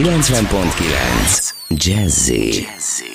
90.9 Jazzy. Jazzy.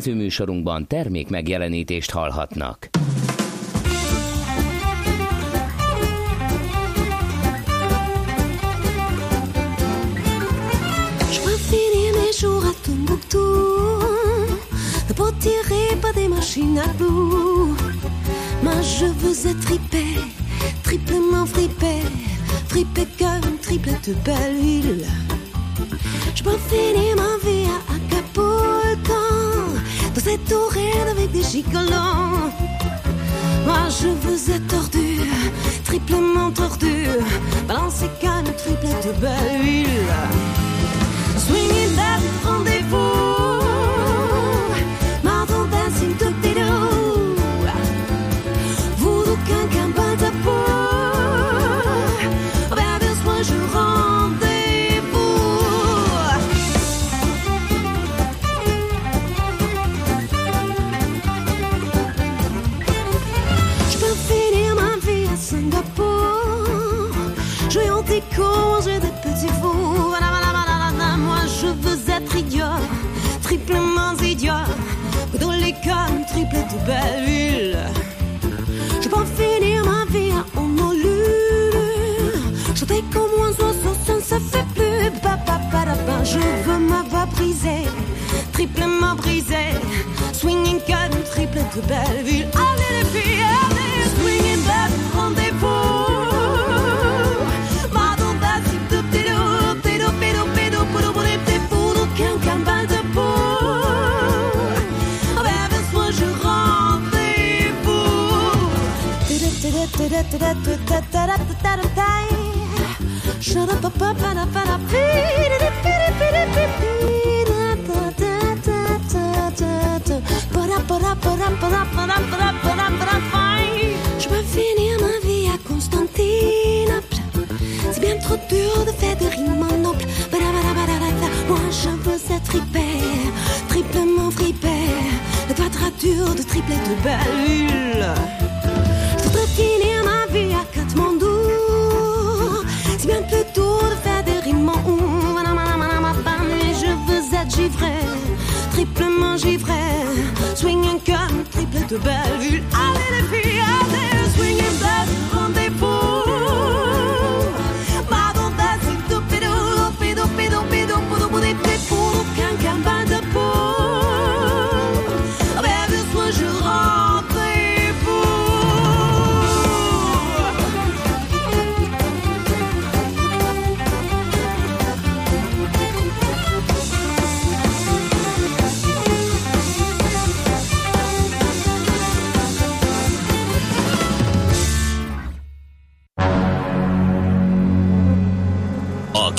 Következő műsorunkban termék megjelenítést hallhatnak. Je veux finir ma vie à Acapulco êtes tourelle avec des gigolants. Moi je vous ai tordu, triplement tordu, balancé canne triple de belle huile. triplement idiot, dans les cannes, triple de belle ville. Je peux finir ma vie en molule. Je comme un oiseau, ça ne se fait plus. Ba, je veux ma voix brisée, triplement brisée. Swinging gun, triple de belle ville. Allez les filles! Je veux finir ma vie à Constantinople. C'est bien trop dur de faire des rimes en. Moi je veux être tripé, triplement fripé. La quadrature de triplette de belle triplement givré. Swinging comme triplette de belle Allez les filles,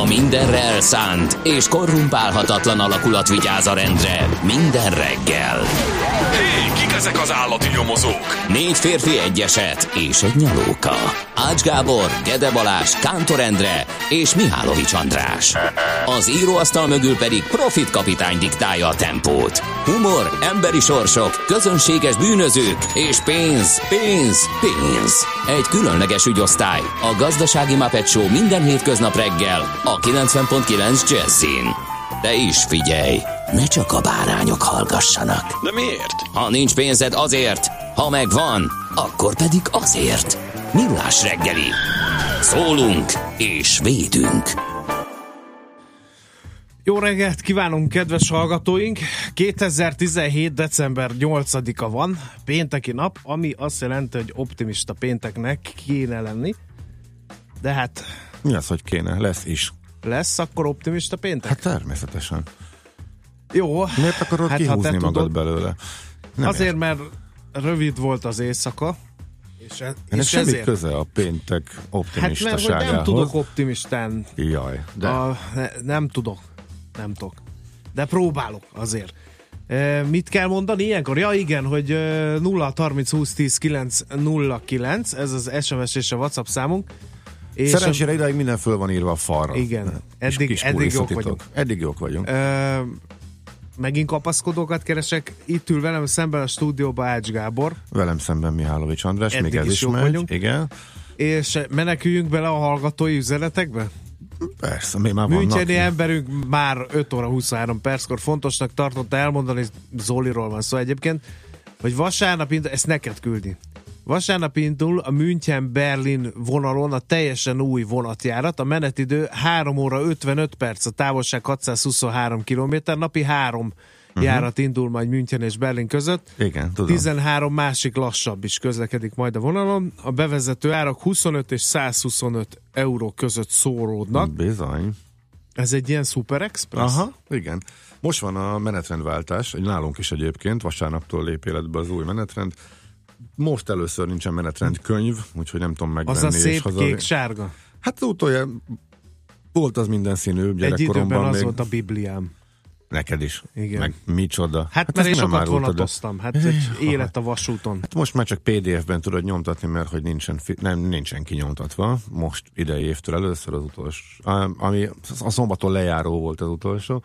A mindenre elszánt és korrumpálhatatlan alakulat vigyáz a rendre minden reggel. Hé, kik ezek az állati nyomozók? Négy férfi egyeset és egy nyalóka. Ács Gábor, Gede Balázs, Kántor Endre és Mihálovics András. Az íróasztal mögül pedig Profit kapitány diktálja a tempót. Humor, emberi sorsok, közönséges bűnözők és pénz, pénz, pénz. Egy különleges ügyosztály. A Gazdasági Muppet Show minden hétköznap reggel a 90.9 Jazzin. De is figyelj, ne csak a bárányok hallgassanak. De miért? Ha nincs pénzed azért, ha megvan, akkor pedig azért. Millás reggeli. Szólunk és védünk. Jó reggelt kívánunk, kedves hallgatóink! 2017. december 8-a van, pénteki nap, ami azt jelenti, hogy optimista pénteknek kéne lenni. De hát Mi az, hogy kéne? Lesz is. lesz akkor optimista péntek? Hát természetesen. Jó. Miért akarod hát, hát, ha kihúzni magad tudod, belőle? Nem Azért, mert rövid volt az éjszaka, és, e- Ennek és semmi ezért. köze a péntek Hát mert hogy optimistaságához. nem tudok optimistán Jaj, de A, ne, nem tudok. Nem tudok. De próbálok azért. E, mit kell mondani ilyenkor? Ja igen, hogy e, 0 30 20 10 9 0 9, ez az SMS és a WhatsApp számunk. És Szerencsére idáig minden föl van írva a falra. Igen. Eddig- eddig jók vagyunk. Eddig jók vagyunk. Ö, megint kapaszkodókat keresek. Itt ül velem szemben a stúdióba Ács Gábor, Velem szemben Mihálovics András, Eddig még ez is is megy. vagyunk. Igen. és meneküljünk bele a hallgatói üzenetekbe? Persze, még már Müncheni emberünk már 5 óra 23 perckor fontosnak tartotta elmondani, Zoliról van szó egyébként, hogy vasárnap indul, ezt neked küldi. Vasárnap indul a München-Berlin vonalon a teljesen új vonatjárat, a menetidő 3 óra 55 perc, a távolság 623 km, napi 3 uh-huh. járat indul majd München és Berlin között. Igen, tudom. 13 másik lassabb is közlekedik majd a vonalon. A bevezető árak 25 és 125 euró között szóródnak. Bizony. Ez egy ilyen Super Express? Aha, igen. Most van a menetrendváltás, nálunk is egyébként, vasárnaptól lép életbe az új menetrend. Most először nincsen menetrend könyv, úgyhogy nem tudom megvenni. Az a és szép haza... kék-sárga? Hát utolja volt az minden színű Egy időben gyerekkoromban az még. volt a Bibliám. Neked is. Igen. Meg micsoda. Hát, mert én sokat vonatoztam. Hát egy élet a vasúton. Hát most már csak PDF-ben tudod nyomtatni, mert hogy nincsen, nem, nincsen kinyomtatva. Most idei évtől először az utolsó, ami a szombaton lejáró volt az utolsó.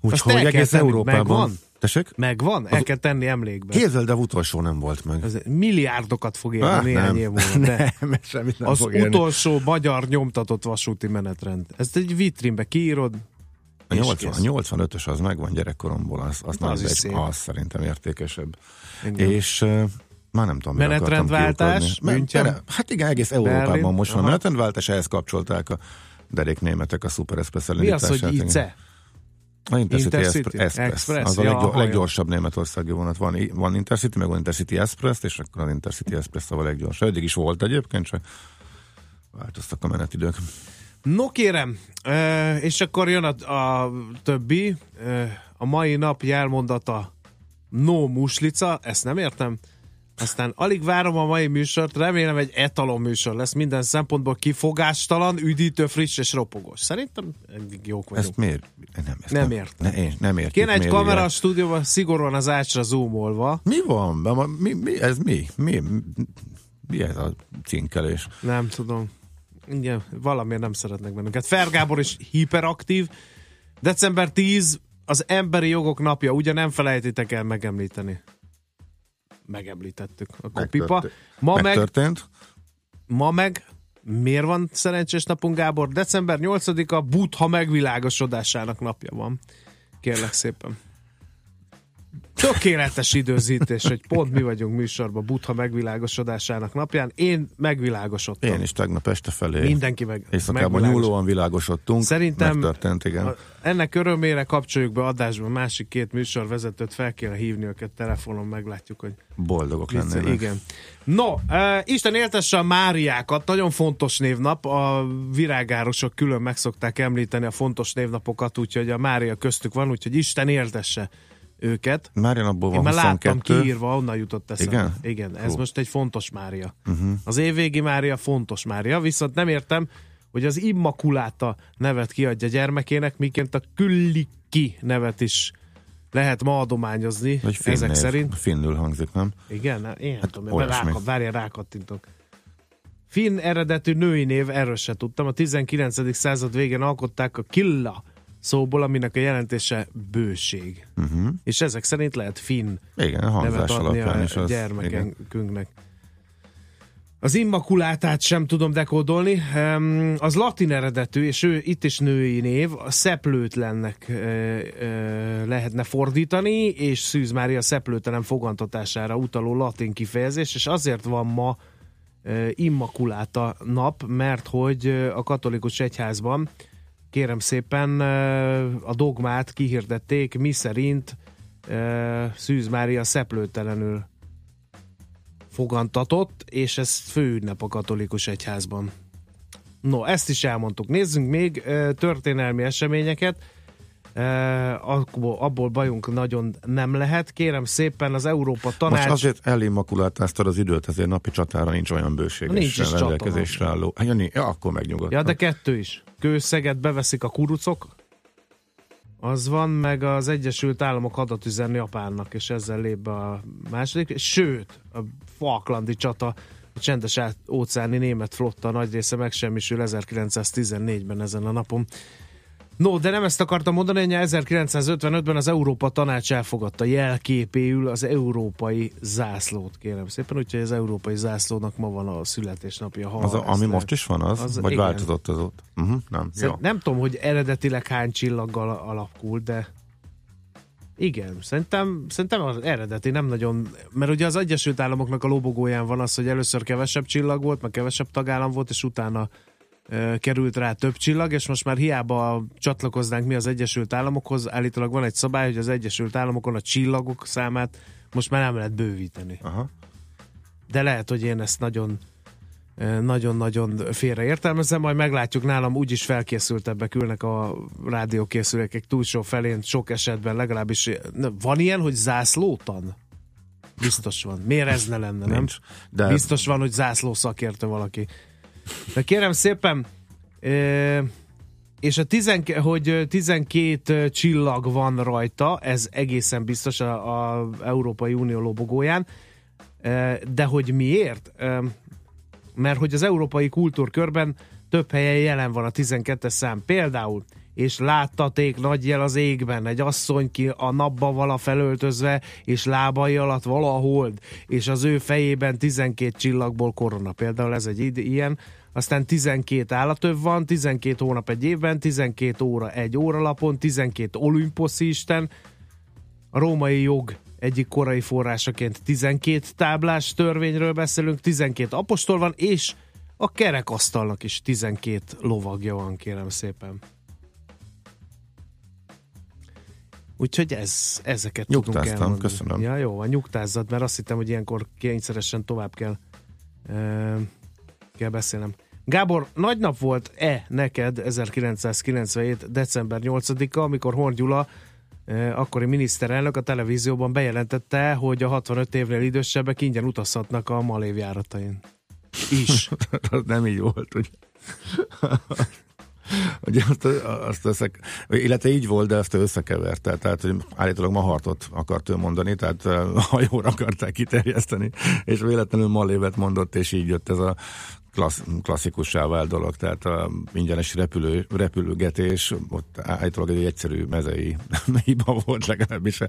Úgyhogy egész tenni, Európában. megvan? Tessék? Megvan? El kell tenni emlékbe. Képzeld, de utolsó nem volt meg. Ez milliárdokat fog érni Ah, néhány nem. év múlva. De Nem, semmit nem az fog érni. utolsó magyar nyomtatott vasúti menetrend. Ezt egy vitrínbe kiírod, A, és 80, a kész. 85-ös az megvan gyerekkoromból, az, az, Az az, is egy, az szerintem értékesebb. Igen. És már nem tudom, Menetrendváltás. München? Hát igen, egész Európában Berlin? most van menetrendváltás, ehhez kapcsolták a derék németek a Super Express Mi az, hogy. ICE? Intercity, Intercity? Express. Express. Az a leggyor, aha, leggyorsabb németországi vonat. Van, van Intercity, meg van Intercity Express, és akkor az Intercity Express a leggyorsabb. Eddig is volt egyébként, csak változtak a menetidők. No kérem, és akkor jön a, a többi, a mai nap jelmondata no muslica, ezt nem értem. Aztán alig várom a mai műsort, remélem egy etalon műsor lesz, minden szempontból kifogástalan, üdítő, friss és ropogós. Szerintem eddig jók vagyunk. Ezt miért? Nem, ezt Nem értem. Ne, én nem értem. Kéne egy kamera a stúdióban szigorúan az ácsra zoomolva. Mi van? Mi, mi, ez mi? mi? Mi ez a cinkelés? Nem tudom. Igen, valamiért nem szeretnek bennünket. Fergábor is hiperaktív. December 10 az emberi jogok napja, ugye nem felejtitek el megemlíteni. Megemlítettük. Akkor pipa. Megtörtént. Ma meg, Megtörtént? ma meg, miért van szerencsés napunk, Gábor? December 8-a Buddha megvilágosodásának napja van. Kérlek szépen. Tökéletes időzítés, hogy pont mi vagyunk műsorban Buddha megvilágosodásának napján. Én megvilágosodtam. Én is tegnap este felé. Mindenki meg. Éjszakában nyúlóan világosodtunk. Szerintem Megtörtént, igen. A- Ennek örömére kapcsoljuk be adásba másik két műsorvezetőt, fel kéne hívni őket telefonon, meglátjuk, hogy Boldogok vicce. lennének. Igen. No, uh, Isten éltesse a Máriákat, nagyon fontos névnap, a virágárosok külön meg szokták említeni a fontos névnapokat, úgyhogy a Mária köztük van, úgyhogy Isten éltesse őket. Már abból Én van már láttam 22. kiírva, onnan jutott eszembe. Igen? Igen, ez Hú. most egy fontos Mária. Uh-huh. Az évvégi Mária fontos Mária, viszont nem értem, hogy az Immakuláta nevet kiadja gyermekének, miként a Külliki nevet is lehet ma adományozni, Vagy finn ezek név. szerint. Finnül hangzik, nem? Igen, én hát, tudom, olyasmi. rákat, várjál, rákattintok. Finn eredetű női név, erről se tudtam. A 19. század végén alkották a killa szóból, aminek a jelentése bőség. Uh-huh. És ezek szerint lehet finn Igen, a nevet adni a is az. igen. gyermekünknek. Az immakulátát sem tudom dekódolni. Az latin eredetű, és ő itt is női név, a szeplőtlennek lehetne fordítani, és Szűz Mária szeplőtelen fogantatására utaló latin kifejezés, és azért van ma immakuláta nap, mert hogy a katolikus egyházban kérem szépen a dogmát kihirdették, mi szerint Szűz Mária szeplőtelenül fogantatott, és ez főünnep a katolikus egyházban. No, ezt is elmondtuk. Nézzünk még történelmi eseményeket. Ö, abból, abból bajunk nagyon nem lehet. Kérem szépen az Európa Tanács... Most azért elimmakulátáztad az időt, ezért napi csatára nincs olyan Nincs is bőségesen csata, rendelkezésre álló. Hát, ja, ja, akkor megnyugodtam. Ja, de kettő is. Kőszeget beveszik a kurucok, az van, meg az Egyesült Államok hadat üzen Japánnak, és ezzel lép be a második. Sőt, a Falklandi csata, a csendes óceáni német flotta nagy része megsemmisül 1914-ben ezen a napon. No, de nem ezt akartam mondani, hogy 1955-ben az Európa Tanács elfogadta jelképéül az európai zászlót, kérem szépen, úgyhogy az európai zászlónak ma van a születésnapja. Ha Az, a, ami most is van az? Az- vagy igen. változott az ott? Uh-huh, nem, jó. Nem tudom, hogy eredetileg hány csillaggal alakul, de igen, szerintem, szerintem az eredeti nem nagyon, mert ugye az Egyesült Államoknak a lobogóján van az, hogy először kevesebb csillag volt, meg kevesebb tagállam volt, és utána került rá több csillag, és most már hiába csatlakoznánk mi az Egyesült Államokhoz, állítólag van egy szabály, hogy az Egyesült Államokon a csillagok számát most már nem lehet bővíteni. Aha. De lehet, hogy én ezt nagyon nagyon-nagyon félreértelmezem, majd meglátjuk nálam, úgyis felkészültebbek ülnek a rádiókészülékek túlsó felén, sok esetben legalábbis. Van ilyen, hogy zászlótan? Biztos van. Miért ez ne lenne, nem? Nincs. De Biztos van, hogy zászló szakértő valaki. De kérem szépen, és a tizenke, hogy ö, 12 csillag van rajta, ez egészen biztos a, a Európai Unió lobogóján, de hogy miért? Mert hogy az európai kultúrkörben több helyen jelen van a 12-es szám. Például, és láttaték nagy jel az égben, egy asszony ki a napba vala felöltözve, és lábai alatt valahold, és az ő fejében 12 csillagból korona. Például ez egy ilyen. Aztán 12 állatöv van, 12 hónap egy évben, 12 óra egy óralapon, 12 olimposzi isten, a római jog egyik korai forrásaként 12 táblás törvényről beszélünk, 12 apostol van, és a kerekasztalnak is 12 lovagja van, kérem szépen. Úgyhogy ez, ezeket tudunk Nyugtáztam, elmondani. köszönöm. Ja, jó, van, nyugtázzat, mert azt hittem, hogy ilyenkor kényszeresen tovább kell, e, kell beszélnem. Gábor, nagy nap volt-e neked 1997. december 8-a, amikor Horn Gyula eh, akkori miniszterelnök a televízióban bejelentette, hogy a 65 évnél idősebbek ingyen utazhatnak a Malév járatain. Is. az nem így volt, hogy Ugye azt, azt összek, illetve így volt, de ezt összekeverte. Tehát, hogy állítólag Mahartot akart ő mondani, tehát uh, hajóra akarták kiterjeszteni, és véletlenül Malévet mondott, és így jött ez a klassz, klasszikussá vált dolog, tehát a ingyenes repülő, repülőgetés, ott állítólag egy egyszerű mezei hiba volt legalábbis.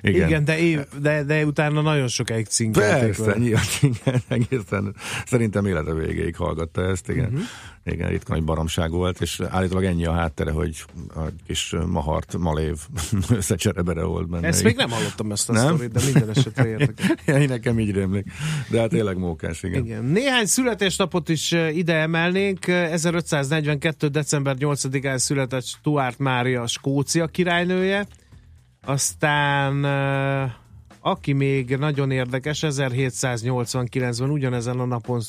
Igen, Igen de, év, de, de utána nagyon sokáig cinkelték. Persze, nyilván, igen, egészen, szerintem élete végéig hallgatta ezt, igen. Uh-huh. Igen, ritka nagy baromság volt, és állítólag ennyi a háttere, hogy a kis mahart, malév összecserebere volt benne. Ezt még nem hallottam ezt a Nem? sztorit, de minden esetre értek. Én nekem így rémlik. De hát tényleg mókás, igen. Igen. Néhány születésnapot is ide emelnénk. 1542. december 8-án született Stuart Mária, Skócia királynője. Aztán aki még nagyon érdekes, 1789-ben ugyanezen a napon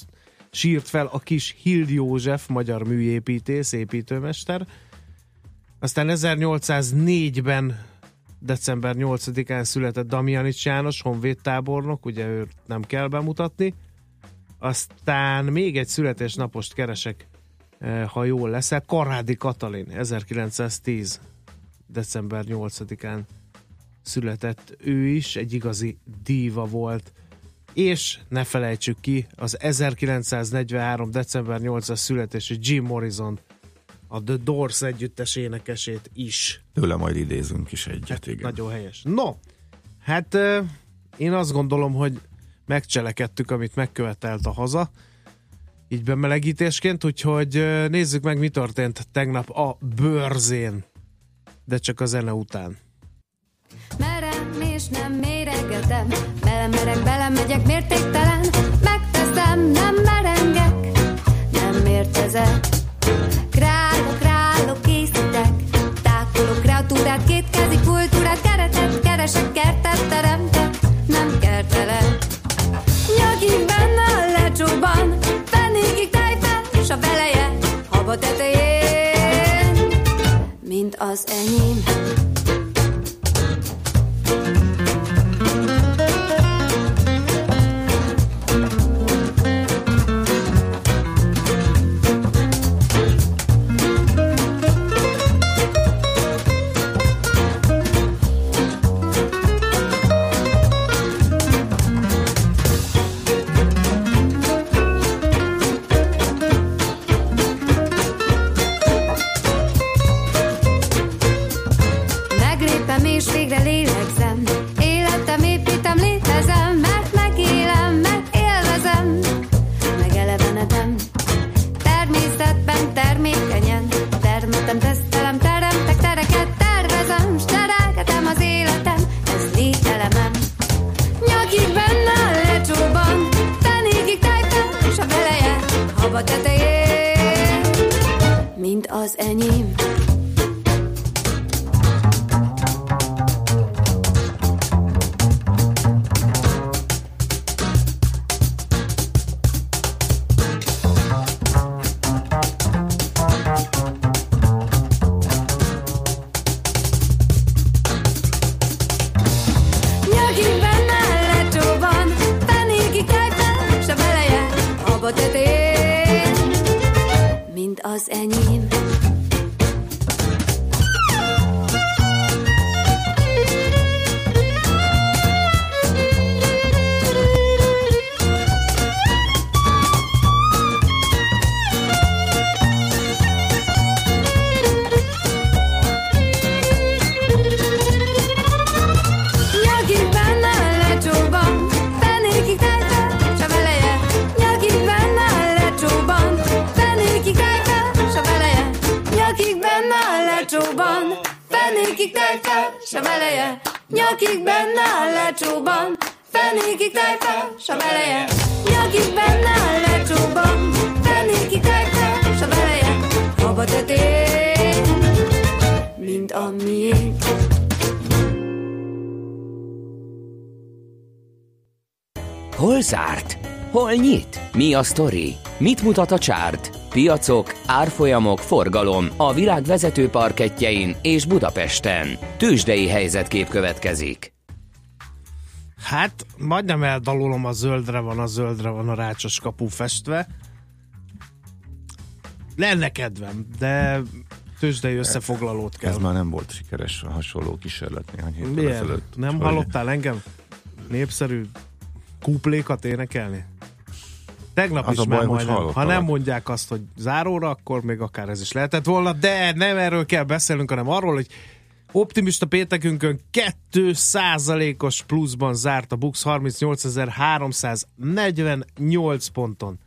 sírt fel a kis Hild József, magyar műépítész, építőmester. Aztán 1804-ben december 8-án született Damjanics János, honvédtábornok, ugye őt nem kell bemutatni. Aztán még egy születésnapost keresek, eh, ha jól leszel. Karádi Katalin, 1910. december 8-án született ő is, egy igazi díva volt. És ne felejtsük ki, az 1943. december 8-as születésű Jim Morrison, a The Doors együttes énekesét is. Tőle majd idézünk is egyet, igen. Nagyon helyes. No, hát én azt gondolom, hogy megcselekedtük, amit megkövetelt a haza, így bemelegítésként, úgyhogy nézzük meg, mi történt tegnap a bőrzén, de csak a zene után. Merem és nem méregetem Belemerek, belemegyek mértéktelen. Megteszem, nem merengek Nem mértezek Králok, králok, készítek. Tákolok, kreatúrát, kétkezi kultúrát Keretet keresek, kertet teremtek. Nem kertelek. Nyagig benne a lecsóban Fennékig tejfen, s a veleje Haba tetején. Mint az enyém lecsóban, fenéki kejfe, se beleje. Nyakig benne a lecsóban, fenéki kejfe, se beleje. Nyakig benne a lecsóban, fenéki kejfe, se beleje. Haba mint a miénk. Hol zárt? Hol nyit? Mi a sztori? Mit mutat a csárt? Piacok, árfolyamok, forgalom a világ vezető parketjein és Budapesten. Tősdei helyzetkép következik. Hát, majdnem eldalulom a zöldre van, a zöldre van a rácsos kapu festve. Lenne kedvem, de tőzsdei összefoglalót kell. Ez már nem volt sikeres a hasonló kísérlet néhány héttel Milyen? ezelőtt. Nem hallottál engem népszerű kuplékat énekelni? Tegnap Az is a baj, majdnem. Ha nem mondják azt, hogy záróra, akkor még akár ez is lehetett volna, de nem erről kell beszélnünk, hanem arról, hogy optimista péntekünkön 2 os pluszban zárt a Bux 38.348 ponton.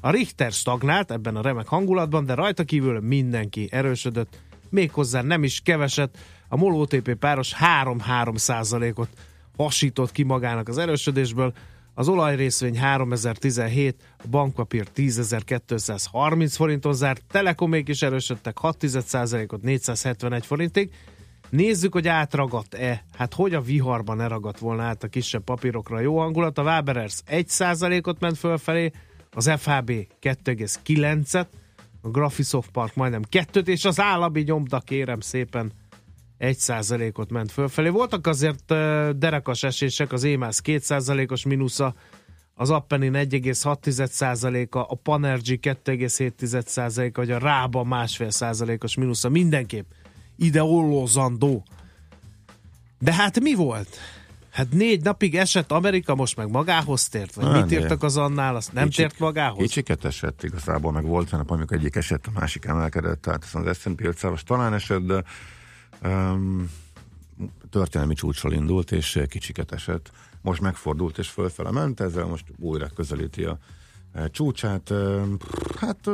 A Richter stagnált ebben a remek hangulatban, de rajta kívül mindenki erősödött, méghozzá nem is keveset. A MOL OTP páros 3-3 százalékot hasított ki magának az erősödésből, az olajrészvény 3017, a bankpapír 10.230 forinton zárt, telekomék is erősödtek 6 ot 471 forintig. Nézzük, hogy átragadt-e. Hát hogy a viharban ne ragadt volna át a kisebb papírokra jó hangulat. A Waberers 1%-ot ment fölfelé, az FHB 2,9-et, a Graphisoft Park majdnem 2 és az állami nyomda kérem szépen 1%-ot ment fölfelé. Voltak azért derekas esések, az EMAS 2%-os mínusza, az Appenin 1,6%-a, a Panergy 2,7%-a, vagy a Rába másfél százalékos mínusza. Mindenképp ide ollózandó. De hát mi volt? Hát négy napig esett Amerika, most meg magához tért? Vagy Hát, mit írtak az annál? Azt nem Kicsik- tért magához? Kicsiket esett igazából, meg volt olyan nap, amikor egyik esett, a másik emelkedett, tehát az S&P 500 talán esett, de történelmi csúcsról indult, és kicsiket esett. Most megfordult és fölfele ment, ezzel most újra közelíti a e, csúcsát. Hát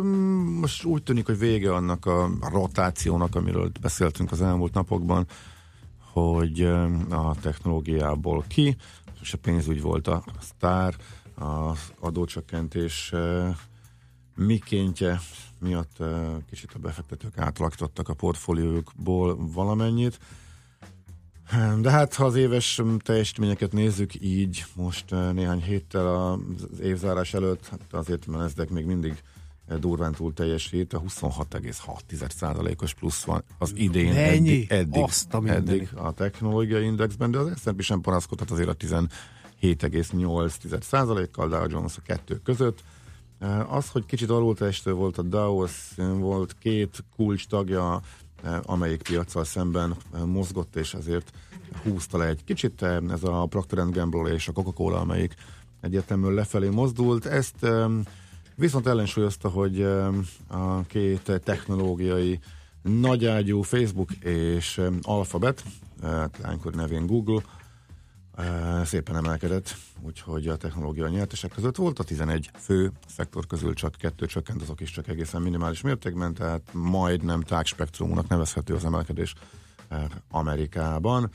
most úgy tűnik, hogy vége annak a rotációnak, amiről beszéltünk az elmúlt napokban, hogy a technológiából ki, és a pénzügy volt a sztár, az adócsökkentés mikéntje miatt kicsit a befektetők átalakítottak a portfóliójukból valamennyit. De hát, ha az éves teljesítményeket nézzük így, most néhány héttel az évzárás előtt, hát azért a Nasdaq még mindig durván túl teljesít, a 26,6%-os plusz van az idén Mennyi? eddig, eddig, Azt a eddig a technológiai indexben, de az S&P sem panaszkodhat azért a 17,8%-kal Dow Jones a kettő között. Az, hogy kicsit alulteljesítő volt a az volt két kulcs tagja, amelyik piacsal szemben mozgott, és ezért húzta le egy kicsit ez a Procter Gamble és a Coca-Cola, amelyik egyértelműen lefelé mozdult. Ezt viszont ellensúlyozta, hogy a két technológiai nagyágyú Facebook és Alphabet, eh, lánykori nevén Google, szépen emelkedett, úgyhogy a technológia nyertesek között volt, a 11 fő szektor közül csak kettő csökkent, azok is csak egészen minimális mértékben, tehát majdnem tágspektrumúnak nevezhető az emelkedés eh, Amerikában.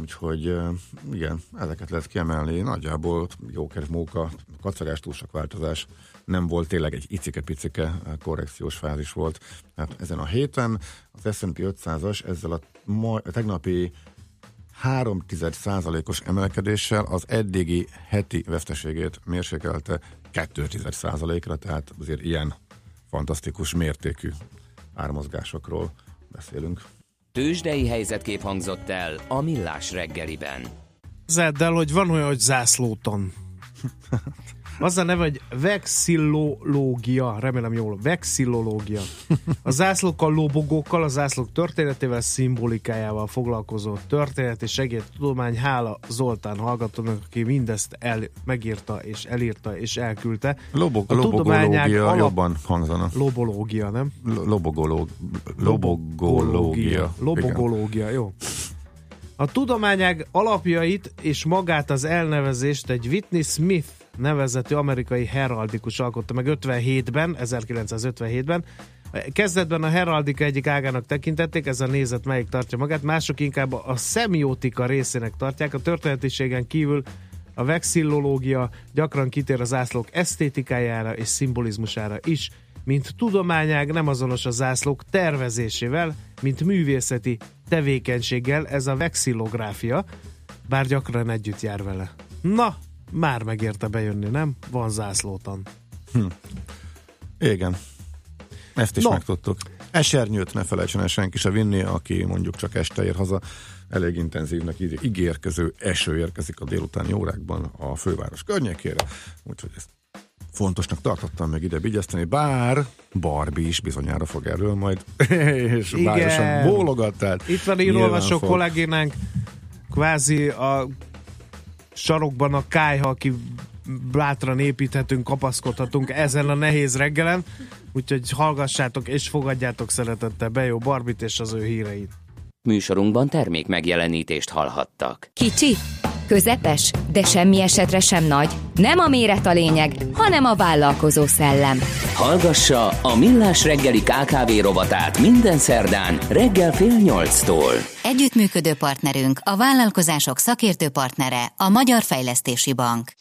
Úgyhogy ö, igen, ezeket lehet kiemelni. Nagyjából jóker móka, kacarás túl sok változás nem volt, tényleg egy icike-picike korrekciós fázis volt. Hát ezen a héten az S&P 500-as ezzel a, ma, a tegnapi 3% os emelkedéssel az eddigi heti veszteségét mérsékelte 2% ra tehát azért ilyen fantasztikus mértékű ármozgásokról beszélünk. Tőzsdei helyzetkép hangzott el a Millás reggeliben. Zedd el, hogy van olyan, hogy zászlóton. Az a neve, hogy vexillológia, remélem jól, vexillológia. A zászlókkal, lobogókkal, a zászlók történetével, szimbolikájával foglalkozó történet és tudomány. Hála Zoltán hallgatónak, aki mindezt el, megírta és elírta és elküldte. Lobog, a lobogológia alap... jobban hangzana. Lobológia, nem? Lobogológ... Lobogológia. Lobogológia, jó. A tudományág alapjait és magát az elnevezést egy Whitney Smith nevezetű amerikai heraldikus alkotta meg 57-ben, 1957-ben. Kezdetben a heraldika egyik ágának tekintették, ez a nézet melyik tartja magát, mások inkább a szemiotika részének tartják. A történetiségen kívül a vexillológia gyakran kitér az ászlók esztétikájára és szimbolizmusára is, mint tudományág nem azonos a zászlók tervezésével, mint művészeti tevékenységgel, ez a vexillográfia, bár gyakran együtt jár vele. Na, már megérte bejönni, nem? Van zászlótan. Hm. Igen. Ezt is no. megtudtuk. Esernyőt ne felejtsen el senki se vinni, aki mondjuk csak este ér haza. Elég intenzívnek ígérkező eső érkezik a délutáni órákban a főváros környékére. Úgyhogy ezt fontosnak tartottam meg ide vigyeszteni, bár Barbie is bizonyára fog erről majd, és városan bólogat. Tehát Itt van írólvasó kollégénánk, kvázi a sarokban a kájha, aki bátran építhetünk, kapaszkodhatunk ezen a nehéz reggelen, úgyhogy hallgassátok és fogadjátok szeretettel be jó Barbit és az ő híreit. Műsorunkban termék megjelenítést hallhattak. Kicsi, közepes, de semmi esetre sem nagy. Nem a méret a lényeg, hanem a vállalkozó szellem. Hallgassa a Millás reggeli KKV rovatát minden szerdán reggel fél nyolctól. Együttműködő partnerünk, a vállalkozások szakértő partnere, a Magyar Fejlesztési Bank.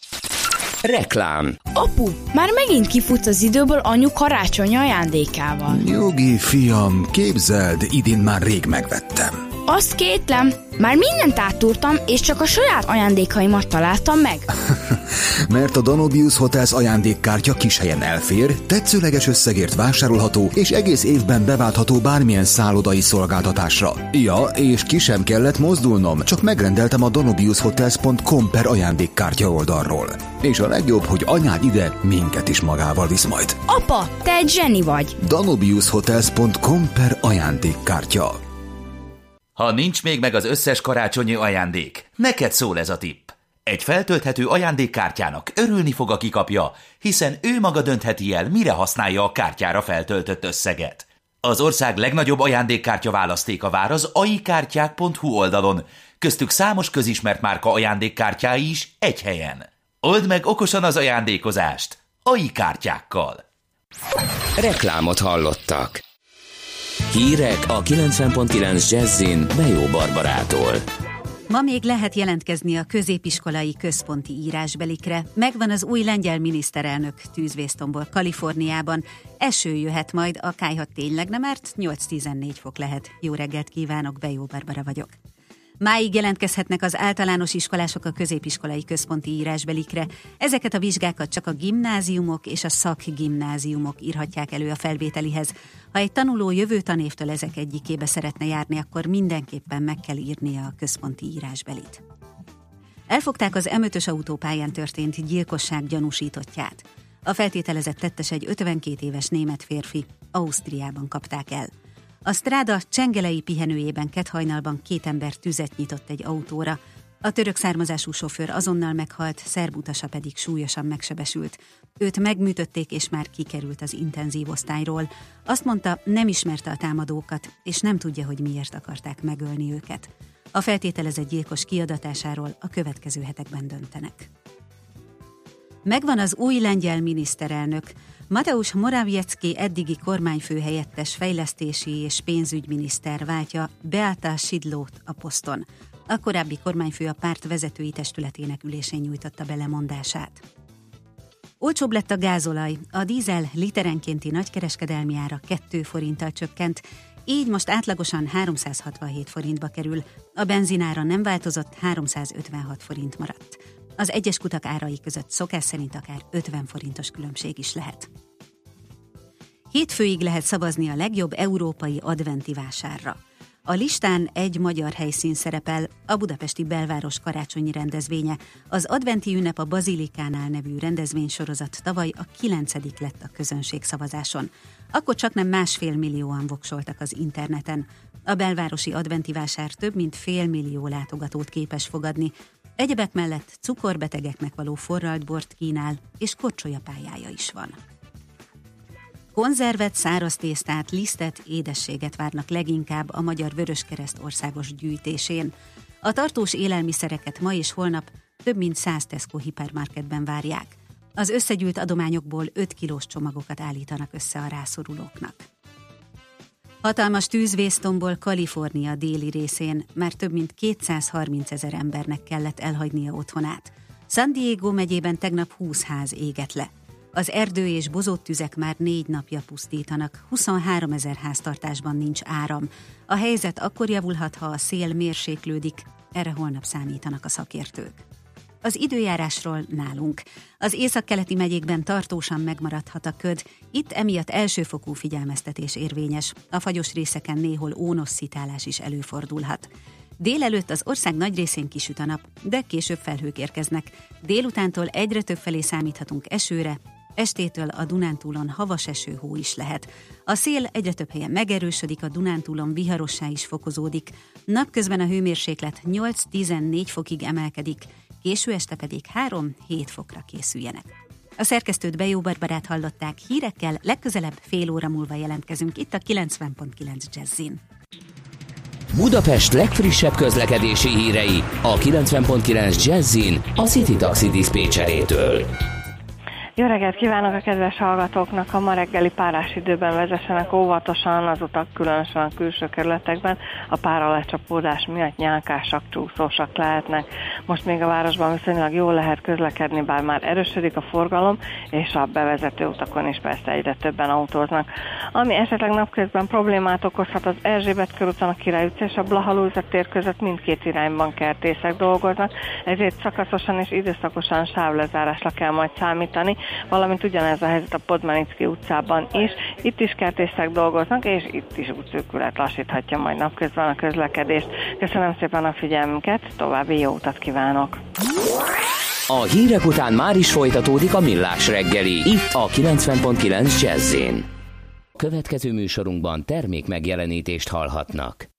Reklám Apu, már megint kifutsz az időből anyu karácsony ajándékával. Nyugi, fiam, képzeld, idén már rég megvettem. Azt kétlem, már mindent áttúrtam, és csak a saját ajándékaimat találtam meg. Mert a Danobius Hotels ajándékkártya kis helyen elfér, tetszőleges összegért vásárolható, és egész évben beváltható bármilyen szállodai szolgáltatásra. Ja, és ki sem kellett mozdulnom, csak megrendeltem a danobiushotels.com per ajándékkártya oldalról. És a legjobb, hogy anyád ide minket is magával visz majd. Apa, te egy zseni vagy! danobiushotels.com per ajándékkártya. Ha nincs még meg az összes karácsonyi ajándék, neked szól ez a tipp. Egy feltölthető ajándékkártyának örülni fog, aki kapja, hiszen ő maga döntheti el, mire használja a kártyára feltöltött összeget. Az ország legnagyobb ajándékkártya választéka vár az aikártyák.hu oldalon, köztük számos közismert márka ajándékkártyái is egy helyen. Old meg okosan az ajándékozást! AI kártyákkal! Reklámot hallottak. Hírek a 90.9 Jazzin Bejó Barbarától. Ma még lehet jelentkezni a középiskolai központi írásbelikre. Megvan az új lengyel miniszterelnök tűzvésztomból Kaliforniában. Eső jöhet majd, a tényleg nem, mert 8-14 fok lehet. Jó reggelt kívánok, Bejó Barbara vagyok. Máig jelentkezhetnek az általános iskolások a középiskolai központi írásbelikre. Ezeket a vizsgákat csak a gimnáziumok és a szakgimnáziumok írhatják elő a felvételihez. Ha egy tanuló jövő tanévtől ezek egyikébe szeretne járni, akkor mindenképpen meg kell írnia a központi írásbelit. Elfogták az M5-ös autópályán történt gyilkosság gyanúsítottját. A feltételezett tettes egy 52 éves német férfi. Ausztriában kapták el. A stráda csengelei pihenőjében kethajnalban két ember tüzet nyitott egy autóra. A török származású sofőr azonnal meghalt, szerb utasa pedig súlyosan megsebesült. Őt megműtötték, és már kikerült az intenzív osztályról. Azt mondta, nem ismerte a támadókat, és nem tudja, hogy miért akarták megölni őket. A feltételezett gyilkos kiadatásáról a következő hetekben döntenek. Megvan az új lengyel miniszterelnök. Mateusz Morawiecki eddigi kormányfő helyettes fejlesztési és pénzügyminiszter váltja Beata Sidlót a poszton. A korábbi kormányfő a párt vezetői testületének ülésén nyújtotta be lemondását. Olcsóbb lett a gázolaj, a dízel literenkénti nagykereskedelmi ára 2 forinttal csökkent, így most átlagosan 367 forintba kerül, a benzinára nem változott, 356 forint maradt. Az egyes kutak árai között szokás szerint akár 50 forintos különbség is lehet. Hétfőig lehet szavazni a legjobb európai adventi vásárra. A listán egy magyar helyszín szerepel, a budapesti belváros karácsonyi rendezvénye. Az adventi ünnep a Bazilikánál nevű rendezvénysorozat tavaly a kilencedik lett a közönség szavazáson. Akkor csak nem másfél millióan voksoltak az interneten. A belvárosi adventi vásár több mint fél millió látogatót képes fogadni. Egyebek mellett cukorbetegeknek való forralt bort kínál, és korcsolyapályája is van. Konzervet, száraz tésztát, lisztet, édességet várnak leginkább a Magyar Vöröskereszt országos gyűjtésén. A tartós élelmiszereket ma és holnap több mint 100 Tesco hipermarketben várják. Az összegyűjt adományokból 5 kilós csomagokat állítanak össze a rászorulóknak. Hatalmas tűzvésztomból Kalifornia déli részén már több mint 230 ezer embernek kellett elhagynia otthonát. San Diego megyében tegnap 20 ház égett le. Az erdő és bozott tüzek már négy napja pusztítanak, 23 ezer háztartásban nincs áram. A helyzet akkor javulhat, ha a szél mérséklődik, erre holnap számítanak a szakértők. Az időjárásról nálunk. Az északkeleti megyékben tartósan megmaradhat a köd, itt emiatt elsőfokú figyelmeztetés érvényes, a fagyos részeken néhol ónosszítálás is előfordulhat. Délelőtt az ország nagy részén kisüt a nap, de később felhők érkeznek. Délutántól egyre több felé számíthatunk esőre, Estétől a Dunántúlon havas eső hó is lehet. A szél egyre több helyen megerősödik, a Dunántúlon viharossá is fokozódik. Napközben a hőmérséklet 8-14 fokig emelkedik, késő este pedig 3-7 fokra készüljenek. A szerkesztőt Bejó Barbarát hallották, hírekkel legközelebb fél óra múlva jelentkezünk itt a 90.9 Jazzin. Budapest legfrissebb közlekedési hírei a 90.9 Jazzin a City Taxi Dispécsejétől. Jó reggelt kívánok a kedves hallgatóknak! A ma reggeli párás időben vezessenek óvatosan az utak, különösen a külső kerületekben. A pára lecsapódás miatt nyálkásak, csúszósak lehetnek. Most még a városban viszonylag jól lehet közlekedni, bár már erősödik a forgalom, és a bevezető utakon is persze egyre többen autóznak. Ami esetleg napközben problémát okozhat az Erzsébet körúton, a Király utca és a Blahalúza tér között mindkét irányban kertészek dolgoznak, ezért szakaszosan és időszakosan sávlezárásra kell majd számítani, valamint ugyanez a helyzet a Podmanicki utcában is. Itt is kertészek dolgoznak, és itt is útszűkület lassíthatja majd napközben a közlekedést. Köszönöm szépen a figyelmünket, további jó utat kívánok! A hírek után már is folytatódik a millás reggeli, itt a 90.9 jazz Következő műsorunkban termék megjelenítést hallhatnak.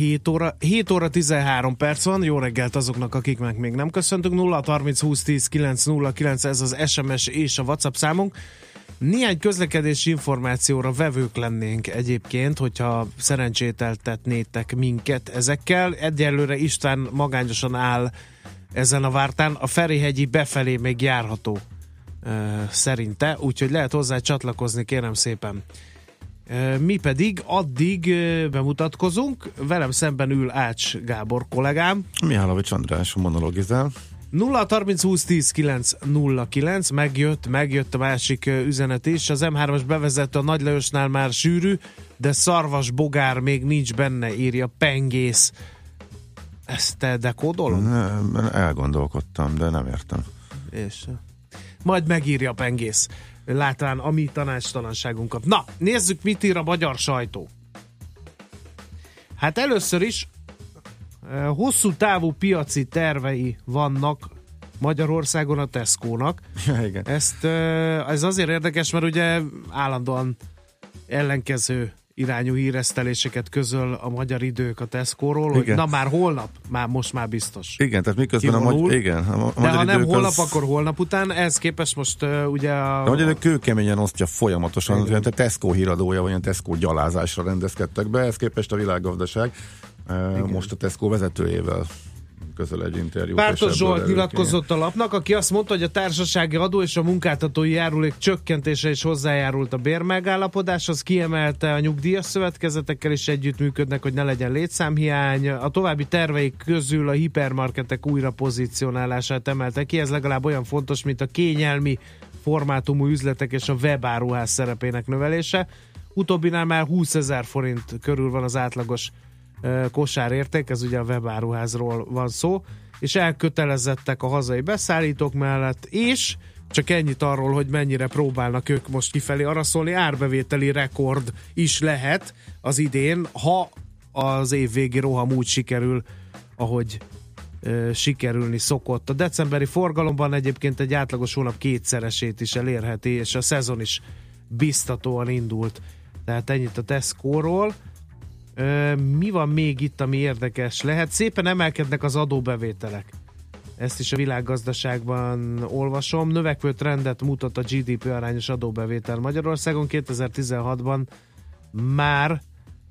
7 óra, 7 óra 13 perc van, jó reggelt azoknak, akiknek még nem köszöntünk. 0 30 20 10 9 0 9, ez az SMS és a WhatsApp számunk. Néhány közlekedési információra vevők lennénk egyébként, hogyha szerencsételtetnétek minket ezekkel. Egyelőre István magányosan áll ezen a vártán. A Ferihegyi befelé még járható szerinte, úgyhogy lehet hozzá csatlakozni, kérem szépen. Mi pedig addig bemutatkozunk, velem szemben ül Ács Gábor kollégám. Mihálovics András monologizál. 0 30 20 10 9 0 9 megjött, megjött a másik üzenet is. Az M3-as bevezető a Nagy Lajosnál már sűrű, de szarvas bogár még nincs benne, írja Pengész. Ezt te dekódolod? Elgondolkodtam, de nem értem. És majd megírja a Pengész. Látván a mi tanácstalanságunkat. Na, nézzük, mit ír a magyar sajtó. Hát először is hosszú távú piaci tervei vannak Magyarországon a Tesco-nak. Ja, igen. Ezt, ez azért érdekes, mert ugye állandóan ellenkező irányú híreszteléseket közöl a magyar idők a Tesco-ról, hogy na már holnap, már most már biztos. Igen, tehát miközben a, Kivonul. magy- igen, a, a De magyar ha nem holnap, az, akkor holnap után. Ez képest most uh, ugye a... A magyar idők kőkeményen osztja folyamatosan, Igen. olyan Tesco híradója, vagy ilyen Tesco gyalázásra rendezkedtek be, ez képest a világgazdaság Igen. most a Tesco vezetőjével közöl egy interjút. Pártos Zsolt nyilatkozott a lapnak, aki azt mondta, hogy a társasági adó és a munkáltatói járulék csökkentése is hozzájárult a bérmegállapodáshoz, kiemelte a nyugdíjas szövetkezetekkel is együttműködnek, hogy ne legyen létszámhiány. A további terveik közül a hipermarketek újra pozícionálását emelte ki, ez legalább olyan fontos, mint a kényelmi formátumú üzletek és a webáruház szerepének növelése. Utóbbinál már 20 ezer forint körül van az átlagos kosárérték, ez ugye a webáruházról van szó, és elkötelezettek a hazai beszállítók mellett, és csak ennyit arról, hogy mennyire próbálnak ők most kifelé araszolni, árbevételi rekord is lehet az idén, ha az év végi roham úgy sikerül, ahogy ö, sikerülni szokott. A decemberi forgalomban egyébként egy átlagos hónap kétszeresét is elérheti, és a szezon is biztatóan indult. Tehát ennyit a Tesco-ról. Mi van még itt, ami érdekes lehet? Szépen emelkednek az adóbevételek. Ezt is a világgazdaságban olvasom. Növekvő trendet mutat a GDP arányos adóbevétel Magyarországon. 2016-ban már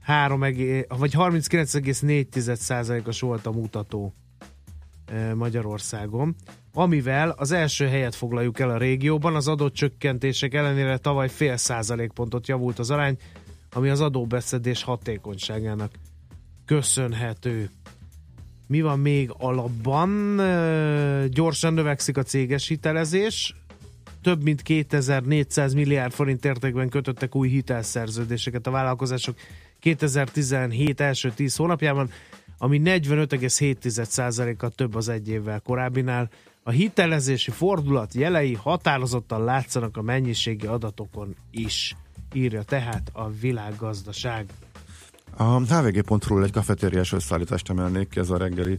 3, egé- vagy 39,4%-os volt a mutató Magyarországon, amivel az első helyet foglaljuk el a régióban. Az adócsökkentések ellenére tavaly fél százalékpontot javult az arány, ami az adóbeszedés hatékonyságának köszönhető. Mi van még alapban? Gyorsan növekszik a céges hitelezés, több mint 2400 milliárd forint értékben kötöttek új hitelszerződéseket a vállalkozások 2017 első 10 hónapjában, ami 45,7%-kal több az egy évvel korábbinál. A hitelezési fordulat jelei határozottan látszanak a mennyiségi adatokon is, írja tehát a világgazdaság. A hvg.ról egy kafetériás összeállítást emelnék ez a reggeli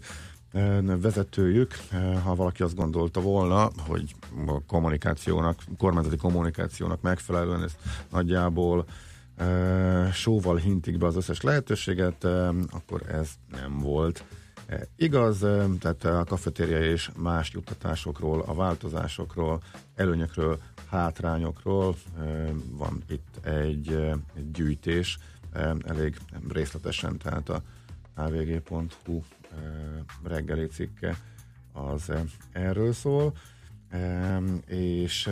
eh, vezetőjük, eh, ha valaki azt gondolta volna, hogy a kommunikációnak, kormányzati kommunikációnak megfelelően ez nagyjából eh, sóval hintik be az összes lehetőséget, akkor ez nem volt. Igaz, tehát a kafetéria és más juttatásokról, a változásokról, előnyökről, hátrányokról van itt egy, egy gyűjtés, elég részletesen, tehát a hvg.hu reggeli cikke az erről szól, és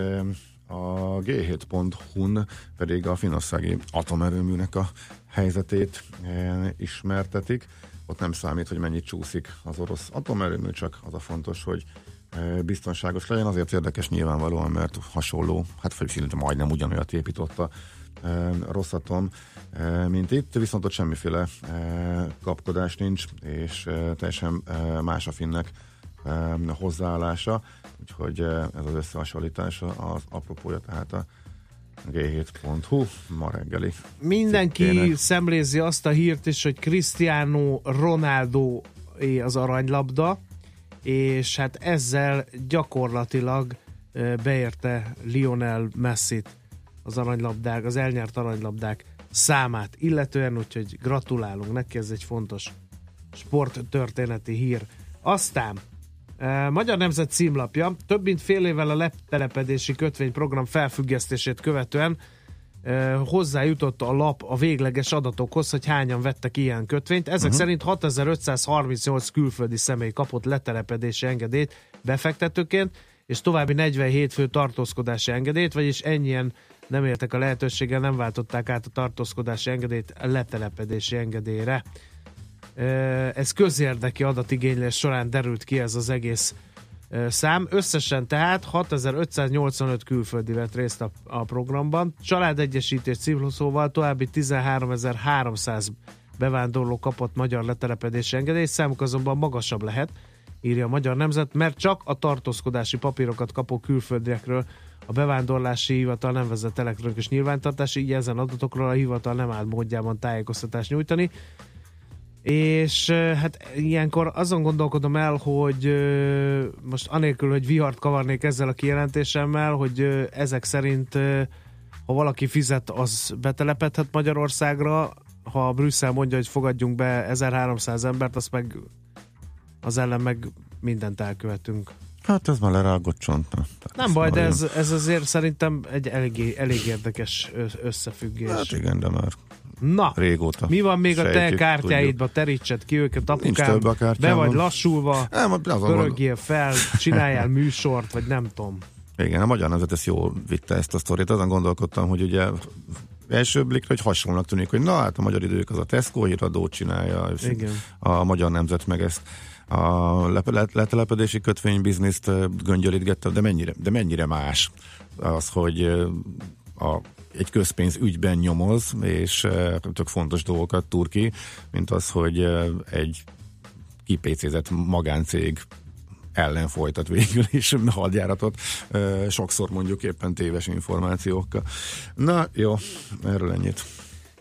a G7.hu-n pedig a finországi atomerőműnek a helyzetét ismertetik. Ott nem számít, hogy mennyit csúszik az orosz atomerőmű, csak az a fontos, hogy biztonságos legyen. Azért érdekes nyilvánvalóan, mert hasonló, hát vagy majdnem ugyanolyat épított a Rosszatom, mint itt, viszont ott semmiféle kapkodás nincs, és teljesen más a finnek hozzáállása, úgyhogy ez az összehasonlítása az apropója, tehát a g7.hu ma reggeli. Mindenki cikkének. szemlézi azt a hírt is, hogy Cristiano Ronaldo az aranylabda, és hát ezzel gyakorlatilag beérte Lionel Messi-t az aranylabdák, az elnyert aranylabdák számát illetően, úgyhogy gratulálunk neki, ez egy fontos sporttörténeti hír. Aztán Magyar Nemzet címlapja több mint fél évvel a letelepedési kötvényprogram felfüggesztését követően hozzájutott a lap a végleges adatokhoz, hogy hányan vettek ilyen kötvényt. Ezek uh-huh. szerint 6538 külföldi személy kapott letelepedési engedélyt befektetőként, és további 47 fő tartózkodási engedélyt, vagyis ennyien nem értek a lehetőséggel, nem váltották át a tartózkodási engedélyt letelepedési engedélyre. Ez közérdeki adatigénylés során derült ki ez az egész szám. Összesen tehát 6585 külföldi vett részt a, a programban. Családegyesítés címszóval további 13300 bevándorló kapott magyar letelepedési engedélyt, számuk azonban magasabb lehet, írja a Magyar Nemzet, mert csak a tartózkodási papírokat kapó külföldiekről a bevándorlási hivatal nem vezet elektronikus nyilvántartás, így ezen adatokról a hivatal nem áll módjában tájékoztatást nyújtani. És hát ilyenkor azon gondolkodom el, hogy most anélkül, hogy vihart kavarnék ezzel a kijelentésemmel, hogy ezek szerint ha valaki fizet, az betelepedhet Magyarországra, ha Brüsszel mondja, hogy fogadjunk be 1300 embert, azt meg az ellen meg mindent elkövetünk. Hát ez már lerágott csont. Nem baj, de ez, ez azért szerintem egy elég, elég érdekes összefüggés. Hát igen, de már Na, régóta. mi van még a te sejtjük, kártyáidba? Terítsed ki őket, apukám. Be vagy lassulva, Nem, pörögjél fel, csináljál műsort, vagy nem tudom. Igen, a magyar nemzet ezt jól vitte ezt a sztorit. Azon gondolkodtam, hogy ugye első blikre, hogy hasonlónak tűnik, hogy na hát a magyar idők az a Tesco híradót csinálja, Igen. a magyar nemzet meg ezt a le- le- letelepedési kötvénybizniszt göngyölítgette, de mennyire, de mennyire más az, hogy a, egy közpénz ügyben nyomoz, és ö, tök fontos dolgokat túr ki, mint az, hogy ö, egy kipécézett magáncég ellen folytat végül is hadjáratot, ö, sokszor mondjuk éppen téves információkkal. Na jó, erről ennyit.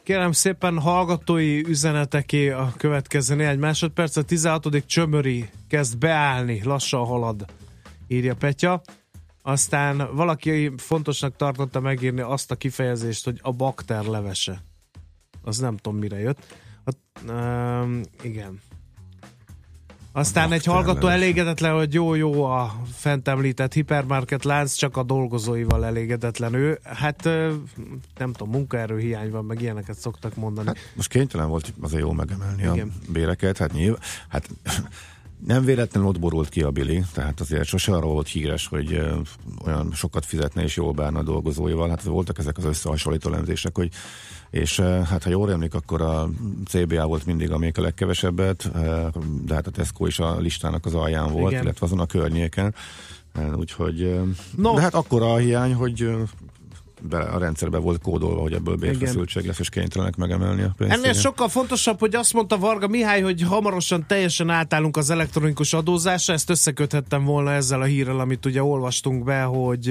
Kérem szépen hallgatói üzeneteké a következő néhány másodperc. A 16. csömöri kezd beállni, lassan halad, írja Petya. Aztán valaki fontosnak tartotta megírni azt a kifejezést, hogy a bakter levese. Az nem tudom mire jött. A, um, igen. Aztán egy hallgató elégedetlen, hogy jó-jó a fent említett hipermarket lánc, csak a dolgozóival elégedetlen ő. Hát nem tudom, munkaerőhiány van, meg ilyeneket szoktak mondani. Hát, Most kénytelen volt azért jól megemelni Igen. a béreket, hát nyilván, hát nem véletlenül ott borult ki a Billy, tehát azért sose arról volt híres, hogy olyan sokat fizetne és jól bánna a dolgozóival, hát voltak ezek az összehasonlító elemzések, hogy és hát ha jól emlék, akkor a CBA volt mindig, amelyik a legkevesebbet, de hát a Tesco is a listának az alján volt, Igen. illetve azon a környéken. Úgyhogy, No. de hát akkor a hiány, hogy ö, be, a rendszerbe volt kódolva, hogy ebből bérfeszültség lesz, és kénytelenek megemelni a pénzt. Ennél sokkal fontosabb, hogy azt mondta Varga Mihály, hogy hamarosan teljesen átállunk az elektronikus adózásra, ezt összeköthettem volna ezzel a hírrel, amit ugye olvastunk be, hogy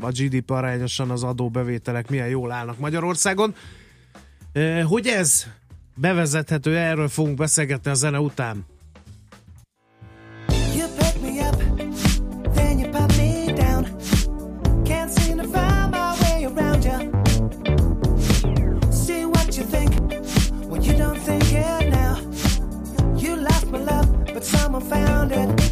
a GDP arányosan az adóbevételek milyen jól állnak Magyarországon. Hogy ez bevezethető, erről fogunk beszélgetni a zene után. around it.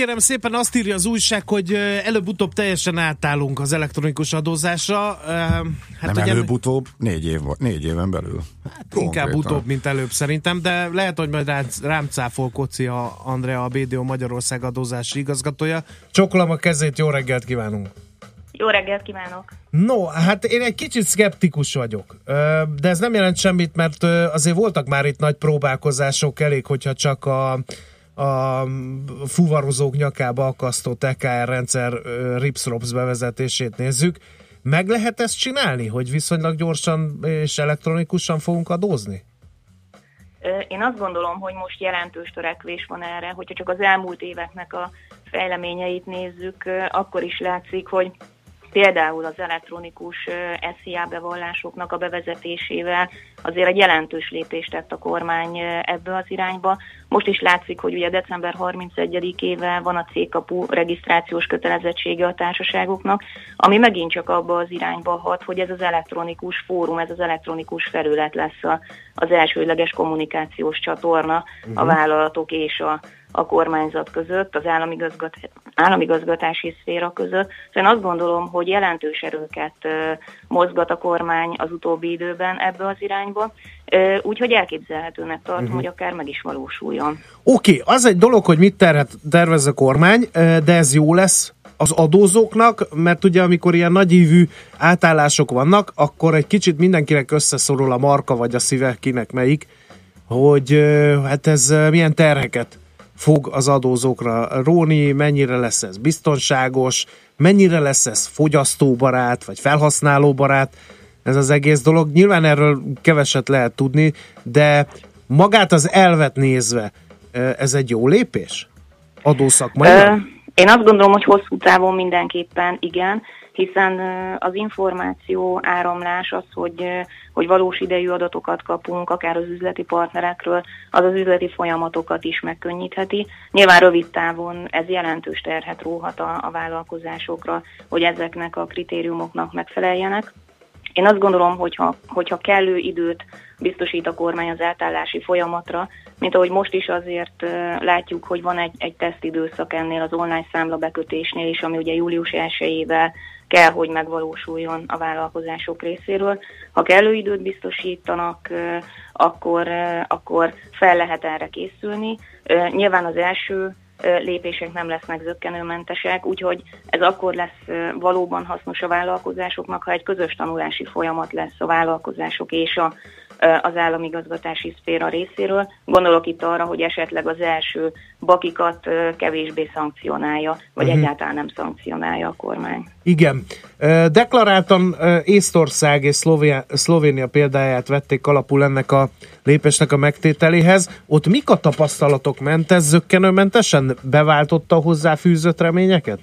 Kérem szépen azt írja az újság, hogy előbb-utóbb teljesen átállunk az elektronikus adózásra. Hát Nem ugye- előbb-utóbb, négy, év, négy éven belül. Hát Inkább utóbb, mint előbb szerintem, de lehet, hogy majd rám, rám cáfol Koci a Andrea, a BDO Magyarország adózási igazgatója. Csokolom a kezét, jó reggelt kívánunk! Jó reggelt kívánok! No, hát én egy kicsit szkeptikus vagyok, de ez nem jelent semmit, mert azért voltak már itt nagy próbálkozások, elég, hogyha csak a, a fuvarozók nyakába akasztott EKR rendszer RIPS-ROPS bevezetését nézzük. Meg lehet ezt csinálni, hogy viszonylag gyorsan és elektronikusan fogunk adózni? Én azt gondolom, hogy most jelentős törekvés van erre, hogyha csak az elmúlt éveknek a fejleményeit nézzük, akkor is látszik, hogy például az elektronikus SZIA bevallásoknak a bevezetésével azért egy jelentős lépést tett a kormány ebbe az irányba. Most is látszik, hogy ugye december 31-ével van a cégkapu regisztrációs kötelezettsége a társaságoknak, ami megint csak abba az irányba hat, hogy ez az elektronikus fórum, ez az elektronikus felület lesz a, az elsődleges kommunikációs csatorna a Mhm. vállalatok és a, a kormányzat között, az államigazgat, államigazgatási szféra között. Szóval én azt gondolom, hogy jelentős erőket mozgat a kormány az utóbbi időben ebbe az irányba, úgyhogy elképzelhetőnek tartom, uh-huh. hogy akár meg is valósuljon. Oké, okay, az egy dolog, hogy mit terhet, tervez a kormány, de ez jó lesz az adózóknak, mert ugye amikor ilyen nagyívű átállások vannak, akkor egy kicsit mindenkinek összeszorul a marka vagy a szíve, kinek melyik, hogy hát ez milyen terheket fog az adózókra róni, mennyire lesz ez biztonságos, mennyire lesz ez fogyasztóbarát, vagy felhasználóbarát, ez az egész dolog. Nyilván erről keveset lehet tudni, de magát az elvet nézve, ez egy jó lépés? Adószakmailag? Ö, Én azt gondolom, hogy hosszú távon mindenképpen igen, hiszen az információ áramlás, az, hogy, hogy valós idejű adatokat kapunk, akár az üzleti partnerekről, az az üzleti folyamatokat is megkönnyítheti. Nyilván rövid távon ez jelentős terhet róhat a, a vállalkozásokra, hogy ezeknek a kritériumoknak megfeleljenek. Én azt gondolom, hogyha, hogyha kellő időt biztosít a kormány az átállási folyamatra, mint ahogy most is azért látjuk, hogy van egy, egy tesztidőszak ennél az online számla bekötésnél is, ami ugye július 1-ével kell, hogy megvalósuljon a vállalkozások részéről. Ha kellő időt biztosítanak, akkor, akkor fel lehet erre készülni. Nyilván az első lépések nem lesznek zöggenőmentesek, úgyhogy ez akkor lesz valóban hasznos a vállalkozásoknak, ha egy közös tanulási folyamat lesz a vállalkozások és a, az államigazgatási szféra részéről. Gondolok itt arra, hogy esetleg az első bakikat kevésbé szankcionálja, vagy Mhm. egyáltalán nem szankcionálja a kormány. Igen. Deklaráltan Észtország és Szlovénia, Szlovénia példáját vették alapul ennek a lépésnek a megtételéhez. Ott mik a tapasztalatok? Ment ez zöggenőmentesen? Beváltotta a hozzáfűzött reményeket?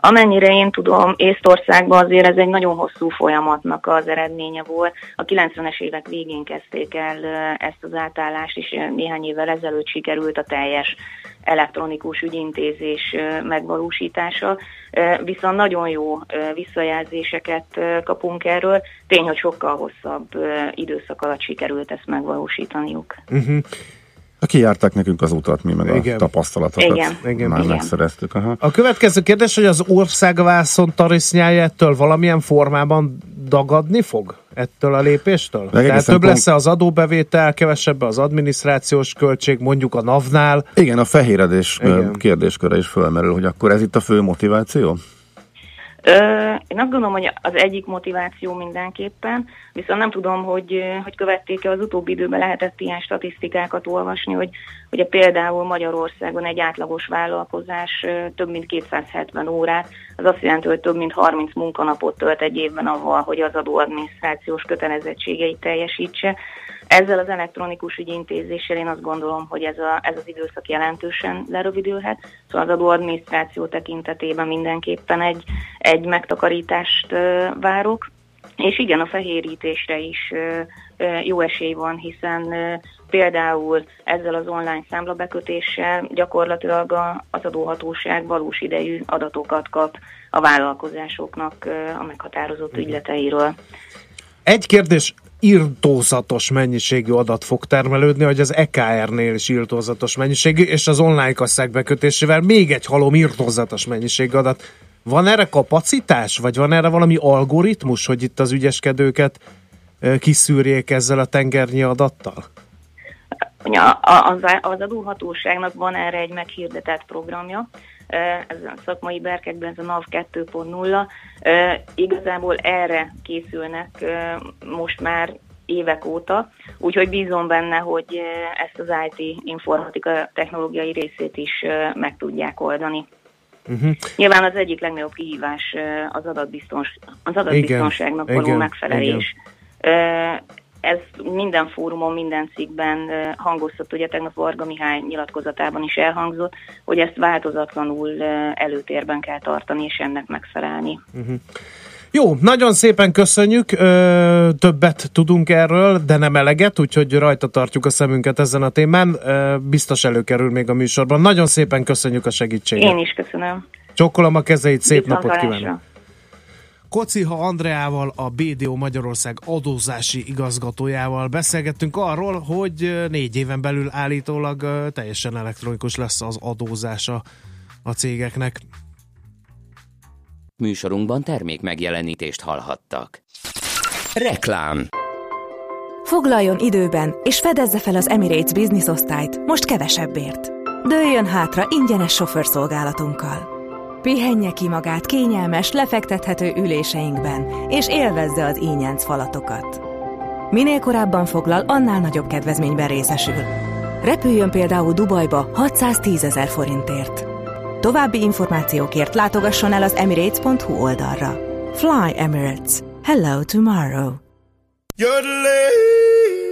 Amennyire én tudom, Észtországban azért ez egy nagyon hosszú folyamatnak az eredménye volt. A 90-es évek végén kezdték el ezt az átállást, és néhány évvel ezelőtt sikerült a teljes elektronikus ügyintézés megvalósítása. Viszont nagyon jó visszajelzéseket kapunk erről. Tény, hogy sokkal hosszabb időszak alatt sikerült ezt megvalósítaniuk. Uh-huh. Kijárták nekünk az utat, mi meg Igen. a tapasztalatokat Igen. Igen. már Igen. megszereztük. Aha. A következő kérdés, hogy az országvászon tarisznyája ettől valamilyen formában dagadni fog? Ettől a lépéstől? Tehát több pont- lesz az adóbevétel, kevesebb az adminisztrációs költség, mondjuk a NAV-nál. Igen, a fehéredés Igen. Igen. kérdésköre is fölmerül, hogy akkor ez itt a fő motiváció? Én azt gondolom, hogy az egyik motiváció mindenképpen, viszont nem tudom, hogy, hogy követték-e az utóbbi időben lehetett ilyen statisztikákat olvasni, hogy ugye például Magyarországon egy átlagos vállalkozás több mint 270 órát, az azt jelenti, hogy több mint 30 munkanapot tölt egy évben avval, hogy az adóadminisztrációs kötelezettségeit teljesítse. Ezzel az elektronikus ügyintézéssel én azt gondolom, hogy ez, a, ez az időszak jelentősen lerövidülhet, szóval az adóadminisztráció tekintetében mindenképpen egy, egy megtakarítást várok. És igen, a fehérítésre is jó esély van, hiszen például ezzel az online számlabekötéssel gyakorlatilag az adóhatóság valós idejű adatokat kap a vállalkozásoknak a meghatározott ügyleteiről. Egy kérdés, írtózatos mennyiségű adat fog termelődni, hogy az EKR-nél is írtózatos mennyiségű, és az online kasszák bekötésével még egy halom írtózatos mennyiségű adat. Van erre kapacitás, vagy van erre valami algoritmus, hogy itt az ügyeskedőket kiszűrjék ezzel a tengernyi adattal? Ugye a- a- az, az adóhatóságnak van erre egy meghirdetett programja, eh, ez a szakmai berkekben ez a NAV 2.0. Eh, Igazából erre készülnek eh, most már évek óta, úgyhogy bízom benne, hogy ezt az IT informatika technológiai részét is meg tudják oldani. Uh-huh. Nyilván az egyik legnagyobb kihívás az, adatbiztons, az adatbiztonságnak való igen, megfelelés. Ö, Ez minden fórumon, minden cikkben hangoztat, ugye tegnap Varga Mihály nyilatkozatában is elhangzott, hogy ezt változatlanul előtérben kell tartani, és ennek megfelelni. Uh-huh. Jó, nagyon szépen köszönjük, ö, többet tudunk erről, de nem eleget, úgyhogy rajta tartjuk a szemünket ezen a témán, ö, biztos előkerül még a műsorban. Nagyon szépen köszönjük a segítséget. Én is köszönöm. Csokkolom a kezeit, szép napot Viszontlátásra. kívánok! Kociha Andreával, a BDO Magyarország adózási igazgatójával beszélgettünk arról, hogy négy éven belül állítólag teljesen elektronikus lesz az adózása a cégeknek. Műsorunkban termék megjelenítést hallhattak. Reklám Foglaljon időben, és fedezze fel az Emirates Business osztályt, most kevesebbért. Dőljön hátra ingyenes sofőrszolgálatunkkal. Pihenje ki magát kényelmes, lefektethető üléseinkben, és élvezze az ínyenc falatokat. Minél korábban foglal, annál nagyobb kedvezményben részesül. Repüljön például Dubajba 610 ezer forintért. További információkért látogasson el az emirates.hu oldalra. Fly Emirates. Hello tomorrow.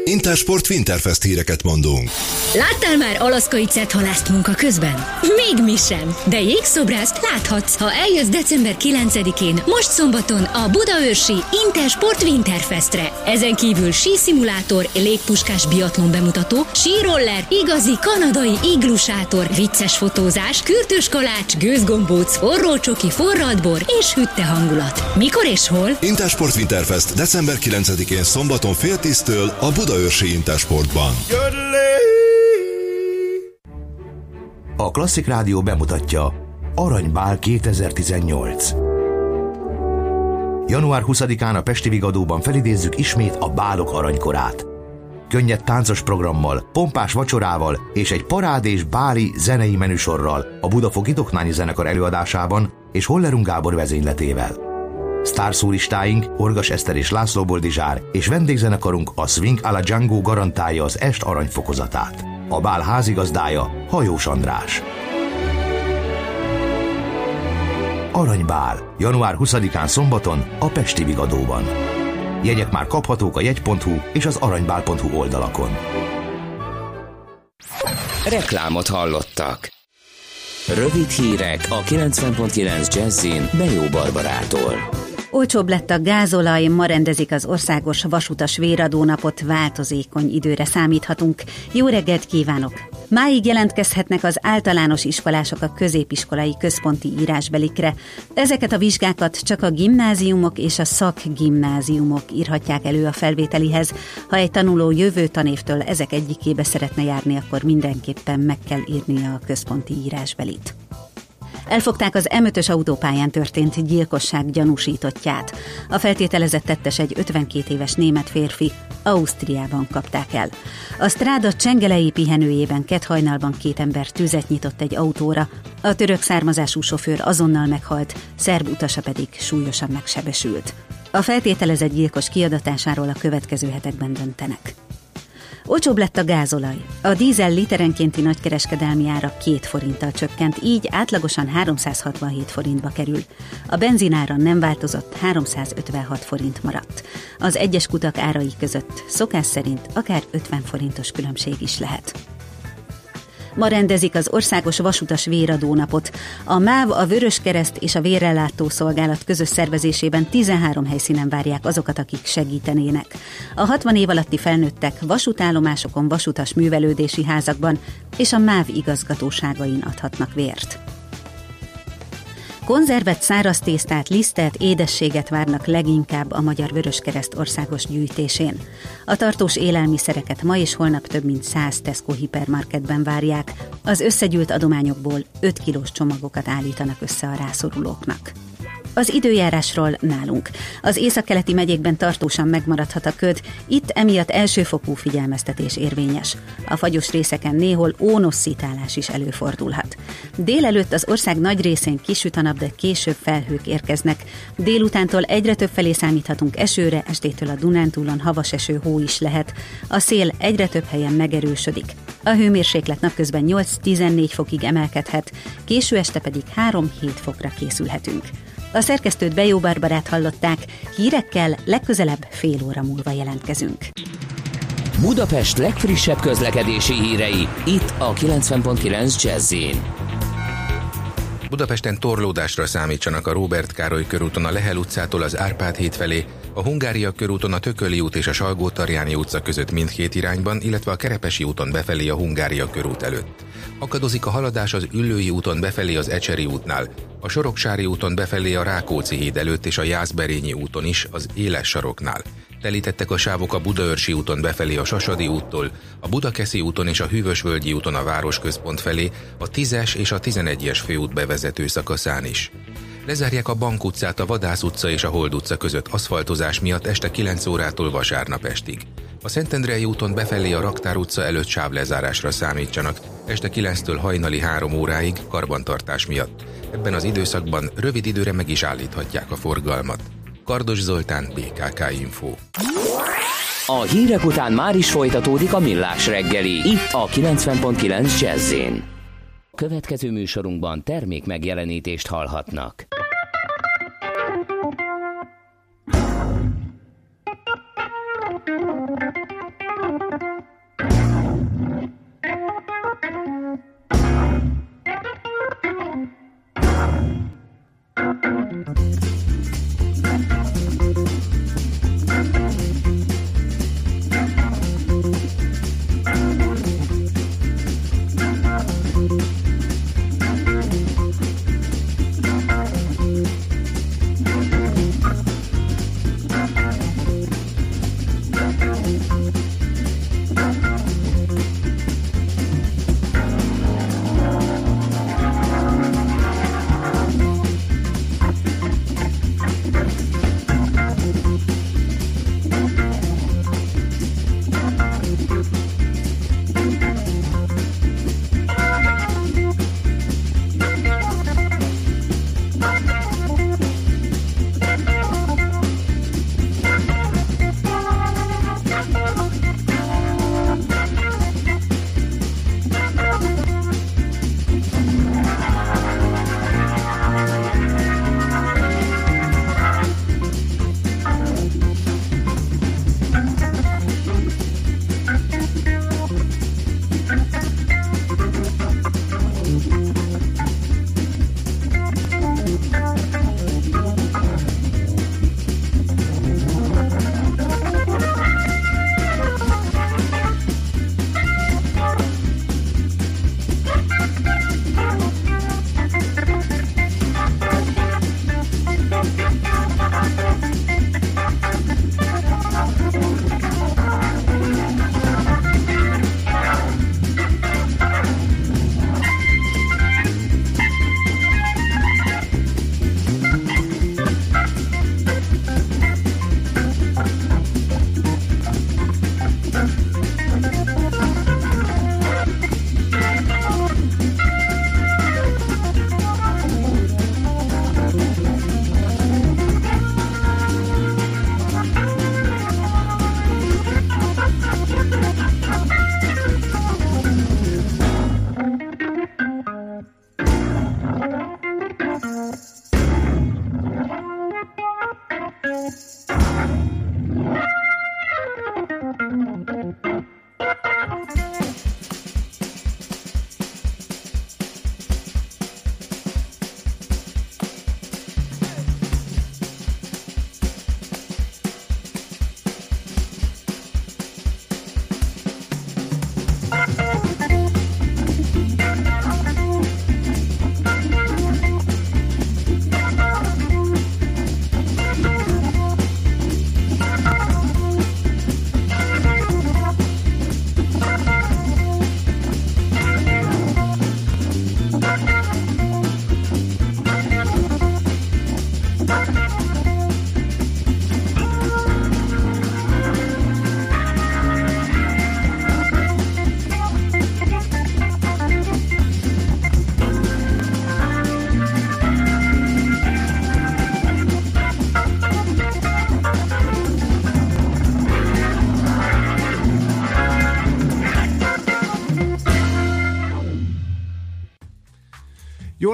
Intersport Winterfest híreket mondunk. Láttál már alaszkai cethalászt munka közben? Még mi sem. De jégszobrászt láthatsz, ha eljössz december 9-én, most szombaton a Budaörsi Intersport Winterfestre. Ezen kívül síszimulátor, légpuskás biatlon bemutató, síroller, igazi kanadai iglusátor, vicces fotózás, kürtős kalács, gőzgombóc, forrócsoki, forradbor és hütte hangulat. Mikor és hol? Intersport Winterfest december 9-én szombaton fél tíztől a Budaörsi Intersportban. A Klasszik Rádió bemutatja Aranybál 2018. Január 20-án a Pesti Vigadóban felidézzük ismét a bálok aranykorát. Könnyed táncos programmal, pompás vacsorával és egy parádés báli zenei menüsorral a Budafoki Doknányi Zenekar előadásában és Hollerung Gábor vezényletével. Sztárszúristáink Orgas Eszter és László Boldizsár és vendégzenekarunk a Swing a la Django garantálja az est aranyfokozatát. A bál házigazdája Hajós András. Aranybál, január 20-án szombaton a Pesti Vigadóban. Jegyek már kaphatók a jegy.hu és az aranybál.hu oldalakon. Reklámot hallottak. Rövid hírek a 90.9 Jazzin Bejó Barbarától. Olcsóbb lett a gázolaj, ma rendezik az országos vasutas véradónapot, változékony időre számíthatunk. Jó reggelt kívánok! Máig jelentkezhetnek az általános iskolások a középiskolai központi írásbelikre. Ezeket a vizsgákat csak a gimnáziumok és a szakgimnáziumok írhatják elő a felvételihez. Ha egy tanuló jövő tanévtől ezek egyikébe szeretne járni, akkor mindenképpen meg kell írnia a központi írásbelit. Elfogták az M5-ös autópályán történt gyilkosság gyanúsítottját. A feltételezett tettes egy 52 éves német férfi, Ausztriában kapták el. A stráda csengelei pihenőjében hajnalban két ember tüzet nyitott egy autóra, a török származású sofőr azonnal meghalt, szerb utasa pedig súlyosan megsebesült. A feltételezett gyilkos kiadatásáról a következő hetekben döntenek. Olcsóbb lett a gázolaj. A dízel literenkénti nagykereskedelmi ára 2 forinttal csökkent, így átlagosan 367 forintba kerül. A benzinára nem változott, 356 forint maradt. Az egyes kutak árai között szokás szerint akár 50 forintos különbség is lehet. Ma rendezik az Országos Vasutas Véradónapot. A MÁV, a Vörös Kereszt és a Vérrelátó Szolgálat közös szervezésében 13 helyszínen várják azokat, akik segítenének. A 60 év alatti felnőttek vasútállomásokon, vasutas művelődési házakban és a MÁV igazgatóságain adhatnak vért. Konzervet, száraz tésztát, lisztet, édességet várnak leginkább a Magyar Vöröskereszt országos gyűjtésén. A tartós élelmiszereket ma és holnap több mint 100 Tesco hipermarketben várják. Az összegyűlt adományokból 5 kilós csomagokat állítanak össze a rászorulóknak. Az időjárásról nálunk. Az északkeleti megyékben tartósan megmaradhat a köd, itt emiatt elsőfokú figyelmeztetés érvényes. A fagyos részeken néhol ónosszítálás is előfordulhat. Délelőtt az ország nagy részén kisüt a nap, de később felhők érkeznek. Délutántól egyre több felé számíthatunk esőre, estétől a Dunántúlon havas eső hó is lehet. A szél egyre több helyen megerősödik. A hőmérséklet napközben 8-14 fokig emelkedhet, késő este pedig 3-7 fokra készülhetünk. A szerkesztőt Bejó Barbarát hallották, hírekkel legközelebb fél óra múlva jelentkezünk. Budapest legfrissebb közlekedési hírei, itt a 90.9 jazz Budapesten torlódásra számítsanak a Róbert Károly körúton a Lehel utcától az Árpád híd felé, A Hungária körúton a Tököli út és a salgó utca között mindkét irányban, illetve a Kerepesi úton befelé a Hungária körút előtt. Akadozik a haladás az Üllői úton befelé az Ecseri útnál, a Soroksári úton befelé a Rákóczi híd előtt és a Jászberényi úton is az Éles saroknál. Telítettek a sávok a Budaörsi úton befelé a Sasadi úttól, a Budakeszi úton és a Hűvösvölgyi úton a városközpont felé, a 10-es és a 11-es főút bevezető szakaszán is. Lezárják a Bank utcát, a Vadász utca és a Hold utca között aszfaltozás miatt este 9 órától vasárnap estig. A Szentendrei úton befelé a Raktár utca előtt sávlezárásra számítsanak, este 9-től hajnali 3 óráig karbantartás miatt. Ebben az időszakban rövid időre meg is állíthatják a forgalmat. Kardos Zoltán, BKK Info. A hírek után már is folytatódik a millás reggeli, itt a 90.9 jazz Következő műsorunkban termék megjelenítést hallhatnak. Jó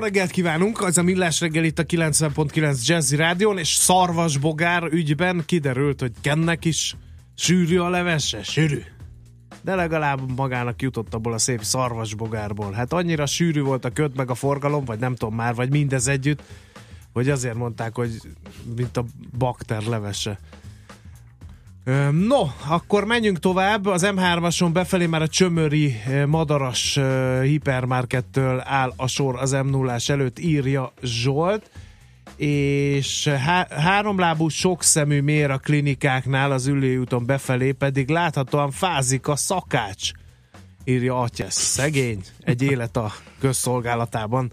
reggelt kívánunk, az a Millás reggel itt a 90.9 Jazzy Rádion, és Szarvasbogár ügyben kiderült, hogy Kennek is sűrű a levese, sűrű. De legalább magának jutott abból a szép szarvasbogárból. Hát annyira sűrű volt a köt meg a forgalom, vagy nem tudom már, vagy mindez együtt, hogy azért mondták, hogy mint a bakter levese. No, akkor menjünk tovább. Az M3-ason befelé már a Csömöri Madaras hipermarkettől áll a sor az m 0 előtt, írja Zsolt és há- háromlábú sokszemű mér a klinikáknál az ülőúton befelé, pedig láthatóan fázik a szakács, írja Atyesz. Szegény, egy élet a közszolgálatában,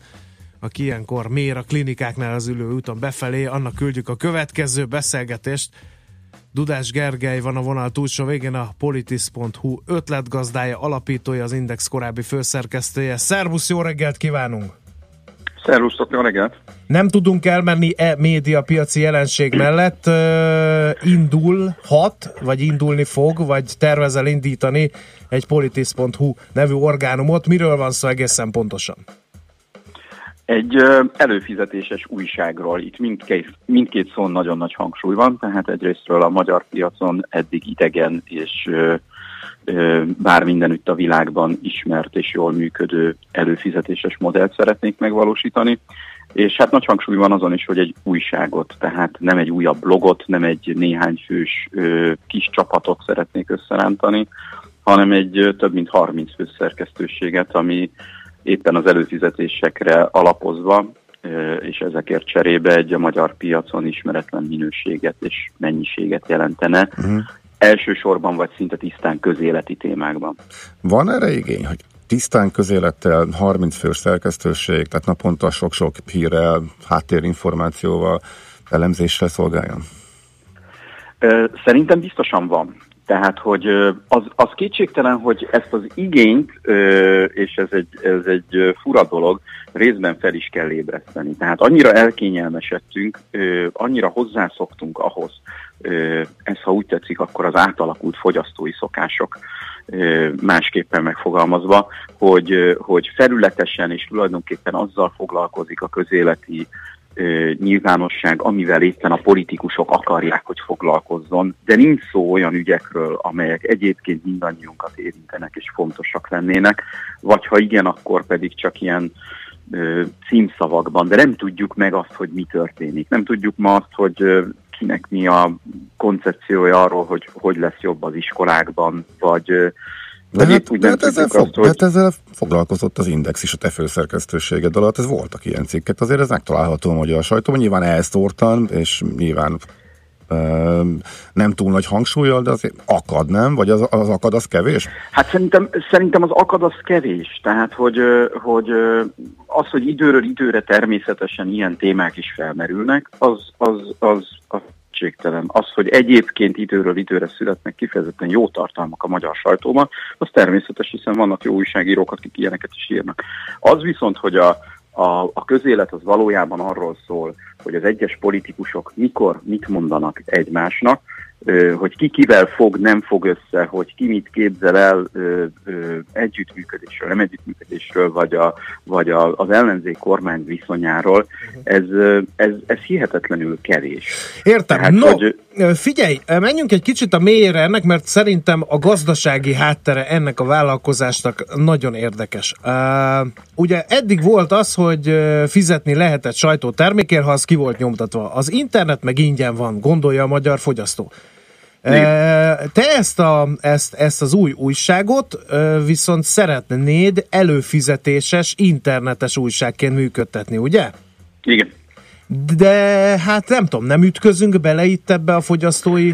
aki ilyenkor mér a klinikáknál az ülőúton befelé, annak küldjük a következő beszélgetést. Dudás Gergely van a vonal túlsó végén, a politis.hu ötletgazdája, alapítója, az Index korábbi főszerkesztője. Szervusz, jó reggelt kívánunk! Szervusztok, jó reggelt! Nem tudunk elmenni e média piaci jelenség mellett. Uh, indulhat, vagy indulni fog, vagy tervezel indítani egy politis.hu nevű orgánumot. Miről van szó egészen pontosan? Egy előfizetéses újságról, itt mindkét, mindkét szón nagyon nagy hangsúly van, tehát egyrésztről a magyar piacon eddig idegen és bár mindenütt a világban ismert és jól működő előfizetéses modellt szeretnék megvalósítani, és hát nagy hangsúly van azon is, hogy egy újságot, tehát nem egy újabb blogot, nem egy néhány fős kis csapatot szeretnék összerántani, hanem egy több mint 30 fős szerkesztőséget, ami éppen az előfizetésekre alapozva, és ezekért cserébe egy a magyar piacon ismeretlen minőséget és mennyiséget jelentene. Uh-huh. Elsősorban vagy szinte tisztán közéleti témákban. Van erre igény, hogy tisztán közélettel, 30 fős szerkesztőség, tehát naponta sok-sok hírrel, háttérinformációval, elemzéssel szolgáljon? Szerintem biztosan van. Tehát, hogy az, az kétségtelen, hogy ezt az igényt, és ez egy, ez egy fura dolog, részben fel is kell ébreszteni. Tehát annyira elkényelmesedtünk, annyira hozzászoktunk ahhoz, ez ha úgy tetszik, akkor az átalakult fogyasztói szokások másképpen megfogalmazva, hogy, hogy felületesen és tulajdonképpen azzal foglalkozik a közéleti nyilvánosság, amivel éppen a politikusok akarják, hogy foglalkozzon, de nincs szó olyan ügyekről, amelyek egyébként mindannyiunkat érintenek és fontosak lennének, vagy ha igen, akkor pedig csak ilyen ö, címszavakban, de nem tudjuk meg azt, hogy mi történik. Nem tudjuk ma azt, hogy ö, kinek mi a koncepciója arról, hogy hogy lesz jobb az iskolákban, vagy ö, De vagy épp hát, úgy hát, ezzel, fog, azt, hogy... hát ezzel foglalkozott az Index is a te főszerkesztőséged alatt, ez voltak ilyen cikkek, azért ez megtalálható a magyar sajtóban, nyilván elszórtan, és nyilván nem túl nagy hangsúlyjal, de azért akad, nem? Vagy az, az akad, az kevés? Hát szerintem, szerintem az akad az kevés. Tehát, hogy, hogy az, hogy időről időre természetesen ilyen témák is felmerülnek, az, az, az, az kétségtelen. Az, hogy egyébként időről időre születnek kifejezetten jó tartalmak a magyar sajtóban, az természetes, hiszen vannak jó újságírók, akik ilyeneket is írnak. Az viszont, hogy a, a, a közélet az valójában arról szól, hogy az egyes politikusok mikor mit mondanak egymásnak, hogy ki kivel fog, nem fog össze, hogy ki mit képzel el ö, ö, együttműködésről, nem együttműködésről, vagy, a, vagy a, az ellenzék kormány viszonyáról, ez, ö, ez, ez hihetetlenül kevés. Értem. Tehát, no, hogy- figyelj, menjünk egy kicsit a mélyére ennek, mert szerintem a gazdasági háttere ennek a vállalkozásnak nagyon érdekes. Uh, ugye eddig volt az, hogy fizetni lehetett sajtótermékért, ha az ki volt nyomtatva. Az internet meg ingyen van, gondolja a magyar fogyasztó. Te ezt, a, ezt, ezt az új újságot viszont szeretnéd előfizetéses, internetes újságként működtetni, ugye? Igen. De hát nem tudom, nem ütközünk bele itt ebbe a fogyasztói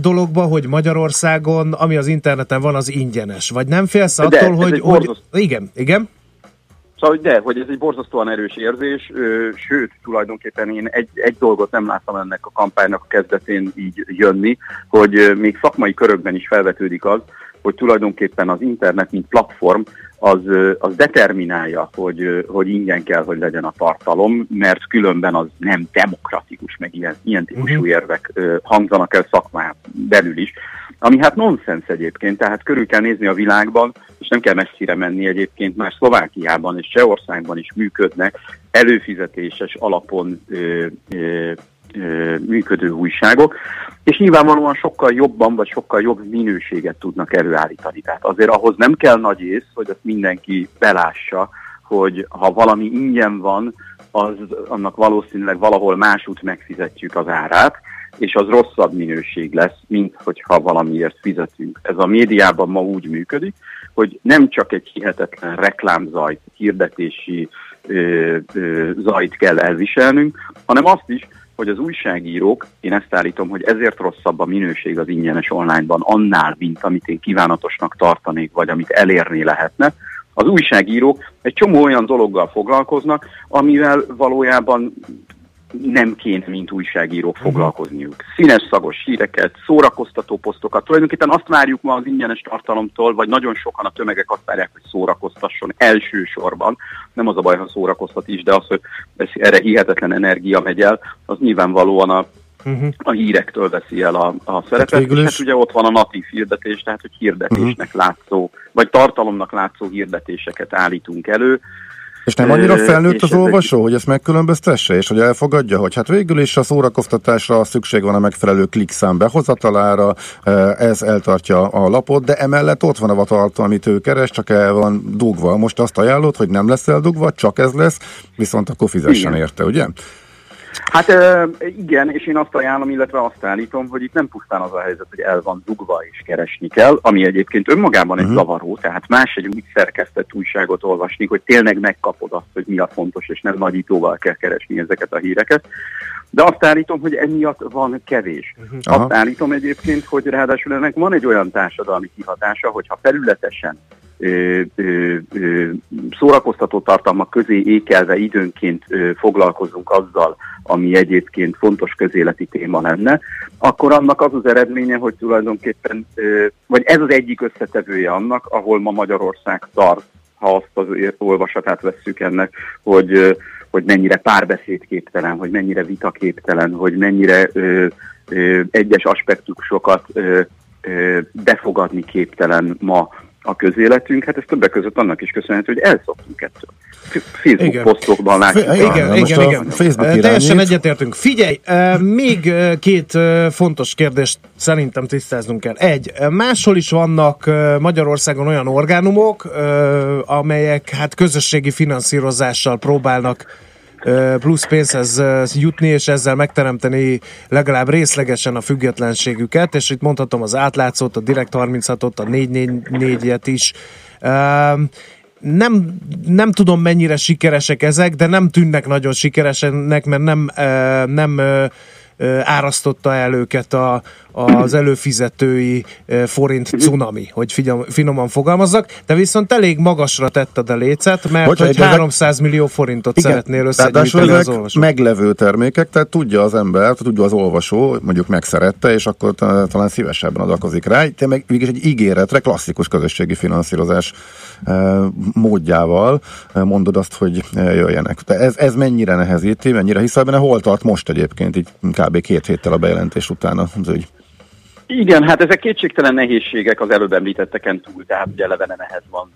dologba, hogy Magyarországon, ami az interneten van, az ingyenes. Vagy nem félsz De, attól, hogy, hogy... borzasztó- Igen, igen. Szóval, hogy de, hogy ez egy borzasztóan erős érzés, ö, sőt, tulajdonképpen én egy, egy dolgot nem láttam ennek a kampánynak a kezdetén így jönni, hogy ö, még szakmai körökben is felvetődik az, hogy tulajdonképpen az internet, mint platform, az, az determinálja, hogy, hogy ingyen kell, hogy legyen a tartalom, mert különben az nem demokratikus, meg ilyen, ilyen típusú érvek ö, hangzanak el szakmán belül is. Ami hát nonsens egyébként, tehát körül kell nézni a világban, és nem kell messzire menni egyébként, már Szlovákiában és Csehországban is működnek előfizetéses alapon ö, ö, működő újságok, és nyilvánvalóan sokkal jobban, vagy sokkal jobb minőséget tudnak előállítani. Tehát azért ahhoz nem kell nagy ész, hogy azt mindenki belássa, hogy ha valami ingyen van, az annak valószínűleg valahol másút megfizetjük az árát, és az rosszabb minőség lesz, mint hogyha valamiért fizetünk. Ez a médiában ma úgy működik, hogy nem csak egy hihetetlen reklámzajt, hirdetési ö, ö, zajt kell elviselnünk, hanem azt is, hogy az újságírók, én ezt állítom, hogy ezért rosszabb a minőség az ingyenes onlineban annál, mint amit én kívánatosnak tartanék, vagy amit elérni lehetne. Az újságírók egy csomó olyan dologgal foglalkoznak, amivel valójában nem kéne, mint újságírók foglalkozniuk. Színes, szagos híreket, szórakoztató posztokat. Tulajdonképpen azt várjuk ma az ingyenes tartalomtól, vagy nagyon sokan a tömegek azt várják, hogy szórakoztasson elsősorban. Nem az a baj, ha szórakoztat is, de az, hogy erre hihetetlen energia megy el, az nyilvánvalóan a Uh-huh. a hírektől veszi el a, a szerepet, Hát és is- hát ugye ott van a natív hirdetés, tehát hogy hirdetésnek látszó, vagy tartalomnak látszó hirdetéseket állítunk elő. És nem annyira felnőtt az olvasó, hogy ezt megkülönböztesse, és hogy elfogadja, hogy hát végül is a szórakoztatásra szükség van a megfelelő klickszám behozatalára, eh, ez eltartja a lapot, de emellett ott van a vatartalom, amit ő keres, csak el van dugva. Most azt ajánlod, hogy nem lesz eldugva, csak ez lesz, viszont akkor fizessen Igen. érte, ugye? Hát igen, és én azt ajánlom, illetve azt állítom, hogy itt nem pusztán az a helyzet, hogy el van dugva és keresni kell, ami egyébként önmagában egy zavaró, tehát más egy úgy szerkesztett újságot olvasni, hogy tényleg megkapod azt, hogy mi a fontos, és nem nagyítóval kell keresni ezeket a híreket. De azt állítom, hogy emiatt van kevés. Aha. Azt állítom egyébként, hogy ráadásul ennek van egy olyan társadalmi kihatása, hogyha felületesen ö, ö, ö, szórakoztató tartalmak közé ékelve időnként foglalkozunk azzal, ami egyébként fontos közéleti téma lenne, akkor annak az az eredménye, hogy tulajdonképpen, vagy ez az egyik összetevője annak, ahol ma Magyarország tart, ha azt az olvasatát vesszük ennek, hogy, hogy mennyire párbeszédképtelen, hogy mennyire vitaképtelen, hogy mennyire ö, ö, egyes aspektusokat ö, befogadni képtelen ma a közéletünk, hát ez többek között annak is köszönhető, hogy elszoktunk ettől. Facebook Igen. posztokban látjuk. Fe- igen, most igen, a igen. Facebook Teljesen egyetértünk. Figyelj, még két fontos kérdést szerintem tisztáznunk kell. Egy, máshol is vannak Magyarországon olyan orgánumok, amelyek hát közösségi finanszírozással próbálnak plusz pénzhez jutni, és ezzel megteremteni legalább részlegesen a függetlenségüket, és itt mondhatom az átlátszót, a Direkt 36-ot, a 444-et is. Nem, nem tudom mennyire sikeresek ezek, de nem tűnnek nagyon sikeresennek, mert nem, nem árasztotta el őket a, az előfizetői forint cunami, hogy figyelm, finoman fogalmazzak, de viszont elég magasra tetted a lécet, mert hogy ezek- 300 millió forintot Igen, szeretnél összegyűjteni az olvasó. meglevő termékek, tehát tudja az ember, tudja az olvasó, mondjuk megszerette, és akkor ta- talán szívesebben adakozik rá. Te meg mégis egy ígéretre, klasszikus közösségi finanszírozás módjával mondod azt, hogy jöjjenek. De ez, ez mennyire nehezíti, mennyire hiszel benne, hol tart most egyébként, így kb. két héttel a bejelentés után az ügy? Igen, hát ezek kétségtelen nehézségek az előbb említetteken túl, tehát ugye eleve ehhez van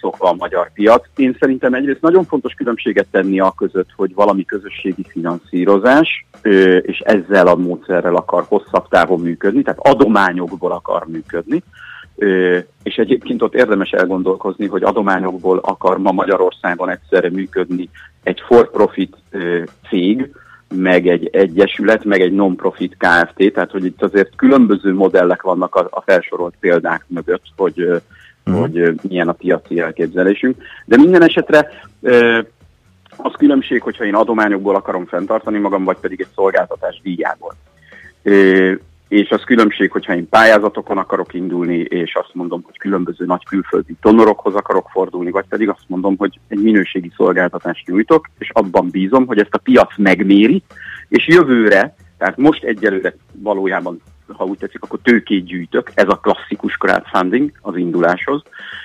szokva a magyar piac. Én szerintem egyrészt nagyon fontos különbséget tenni a között, hogy valami közösségi finanszírozás, és ezzel a módszerrel akar hosszabb távon működni, tehát adományokból akar működni, és egyébként ott érdemes elgondolkozni, hogy adományokból akar ma Magyarországon egyszerre működni egy for-profit cég, meg egy egyesület, meg egy non-profit KFT, tehát hogy itt azért különböző modellek vannak a, a felsorolt példák mögött, hogy, ö, hogy milyen a piaci elképzelésünk. De minden esetre az különbség, hogyha én adományokból akarom fenntartani magam, vagy pedig egy szolgáltatás díjából. És az különbség, hogyha én pályázatokon akarok indulni, és azt mondom, hogy különböző nagy külföldi donorokhoz akarok fordulni, vagy pedig azt mondom, hogy egy minőségi szolgáltatást nyújtok, és abban bízom, hogy ezt a piac megméri, és jövőre, tehát most egyelőre valójában, ha úgy tetszik, akkor tőkét gyűjtök, ez a klasszikus crowdfunding az induláshoz,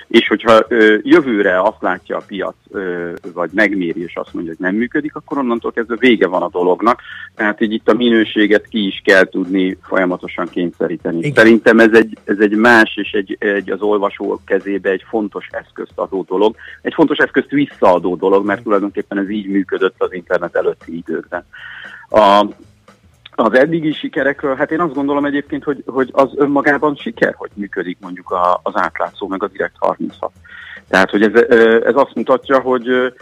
és hogyha ö, jövőre azt látja a piac, ö, vagy megméri, és azt mondja, hogy nem működik, akkor onnantól kezdve vége van a dolognak. Tehát így itt a minőséget ki is kell tudni folyamatosan kényszeríteni. Igen. Szerintem ez egy, ez egy más, és egy, egy az olvasó kezébe egy fontos eszközt adó dolog. Egy fontos eszközt visszaadó dolog, mert tulajdonképpen ez így működött az internet előtti időkben. A, az eddigi sikerekről, hát én azt gondolom egyébként, hogy, hogy az önmagában siker, hogy működik mondjuk a, az átlátszó, meg a Direkt 36. Tehát, hogy ez, ez azt mutatja, hogy,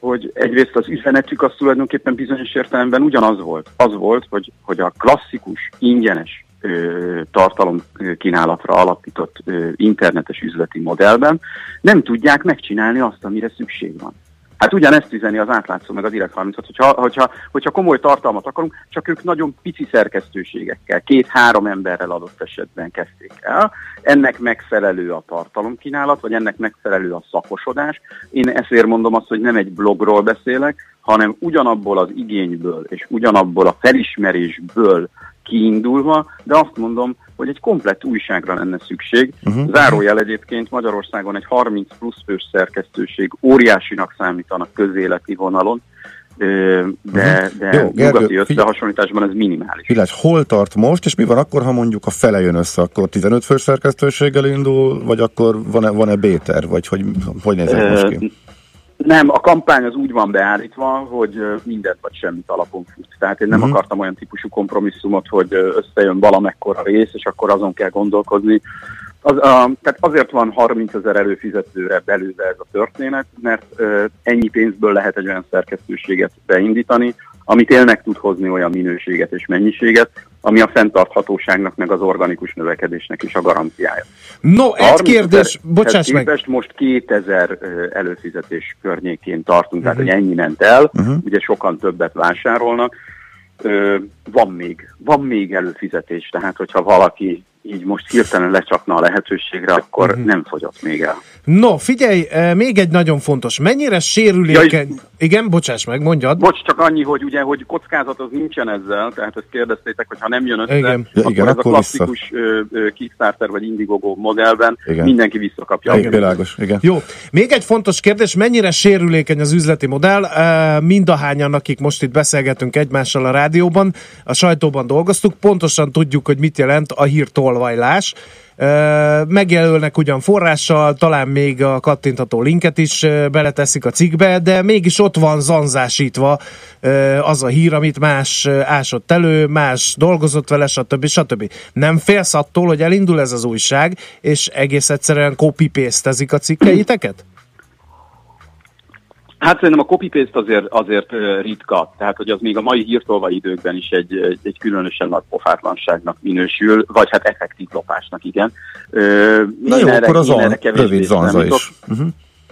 hogy egyrészt az üzenetük az tulajdonképpen bizonyos értelemben ugyanaz volt. Az volt, hogy, hogy a klasszikus, ingyenes ö, tartalom ö, kínálatra alapított internetes üzleti modellben nem tudják megcsinálni azt, amire szükség van. Hát ugyanezt üzeni az átlátszó meg a Direct 36, hogyha, hogyha, hogyha komoly tartalmat akarunk, csak ők nagyon pici szerkesztőségekkel, két-három emberrel adott esetben kezdték el. Ennek megfelelő a tartalomkínálat, vagy ennek megfelelő a szakosodás. Én ezért mondom azt, hogy nem egy blogról beszélek, hanem ugyanabból az igényből és ugyanabból a felismerésből kiindulva, de azt mondom, hogy egy komplett újságra lenne szükség. Uh-huh. Zárójel egyébként Magyarországon egy 30 plusz fős szerkesztőség óriásinak számítanak közéleti vonalon, de, de Jó, Gergő, nyugati összehasonlításban ez minimális. Világ, hol tart most, és mi van akkor, ha mondjuk a fele jön össze, akkor 15 fős szerkesztőséggel indul, vagy akkor van-e, van-e B-terv, vagy hogy, hogy néz ez most ki? Nem, a kampány az úgy van beállítva, hogy mindent vagy semmit alapon fut. Tehát én nem Mhm. akartam olyan típusú kompromisszumot, hogy összejön valamekkora rész, és akkor azon kell gondolkozni. Az, a, tehát azért van 30 ezer előfizetőre belőle ez a történet, mert ö, ennyi pénzből lehet egy olyan szerkesztőséget beindítani, ami tényleg tud hozni olyan minőséget és mennyiséget, ami a fenntarthatóságnak meg az organikus növekedésnek is a garanciája. No, egy 30 kérdés, bocsáss meg. most 2000 ö, előfizetés környékén tartunk, tehát Mhm. hogy ennyi ment el, Mhm. ugye sokan többet vásárolnak. Ö, van még, van még előfizetés, tehát hogyha valaki így most hirtelen lecsapna a lehetőségre, akkor Mhm. nem fogyott még el. No, figyelj, eh, még egy nagyon fontos. Mennyire sérülékeny... Igen, bocsáss meg, mondjad. Bocs, csak annyi, hogy ugye, hogy kockázat az nincsen ezzel, tehát ezt kérdeztétek, hogy ha nem jön össze, Igen. Ja, akkor igen, ez akkor a klasszikus ö, Kickstarter vagy Indiegogo modellben Igen. mindenki visszakapja. Igen, világos, igen. Jó, még egy fontos kérdés, mennyire sérülékeny az üzleti modell? Mindahányan, akik most itt beszélgetünk egymással a rádióban, a sajtóban dolgoztuk, pontosan tudjuk, hogy mit jelent a hírtolvajlás. Eh, Megjelölnek ugyan forrással, talán még a kattintható linket is beleteszik a cikkbe, de mégis ott van zanzásítva az a hír, amit más ásott elő, más dolgozott vele, stb. stb. Nem félsz attól, hogy elindul ez az újság, és egész egyszerűen copy a cikkeiteket? Hát szerintem a copy-paste azért, azért ritka, tehát hogy az még a mai hírtolva időkben is egy, egy, egy különösen nagy pofátlanságnak minősül, vagy hát effektív lopásnak, igen. Ö, Na jó, erre- akkor az én erre rövid zanza is. Uh-huh.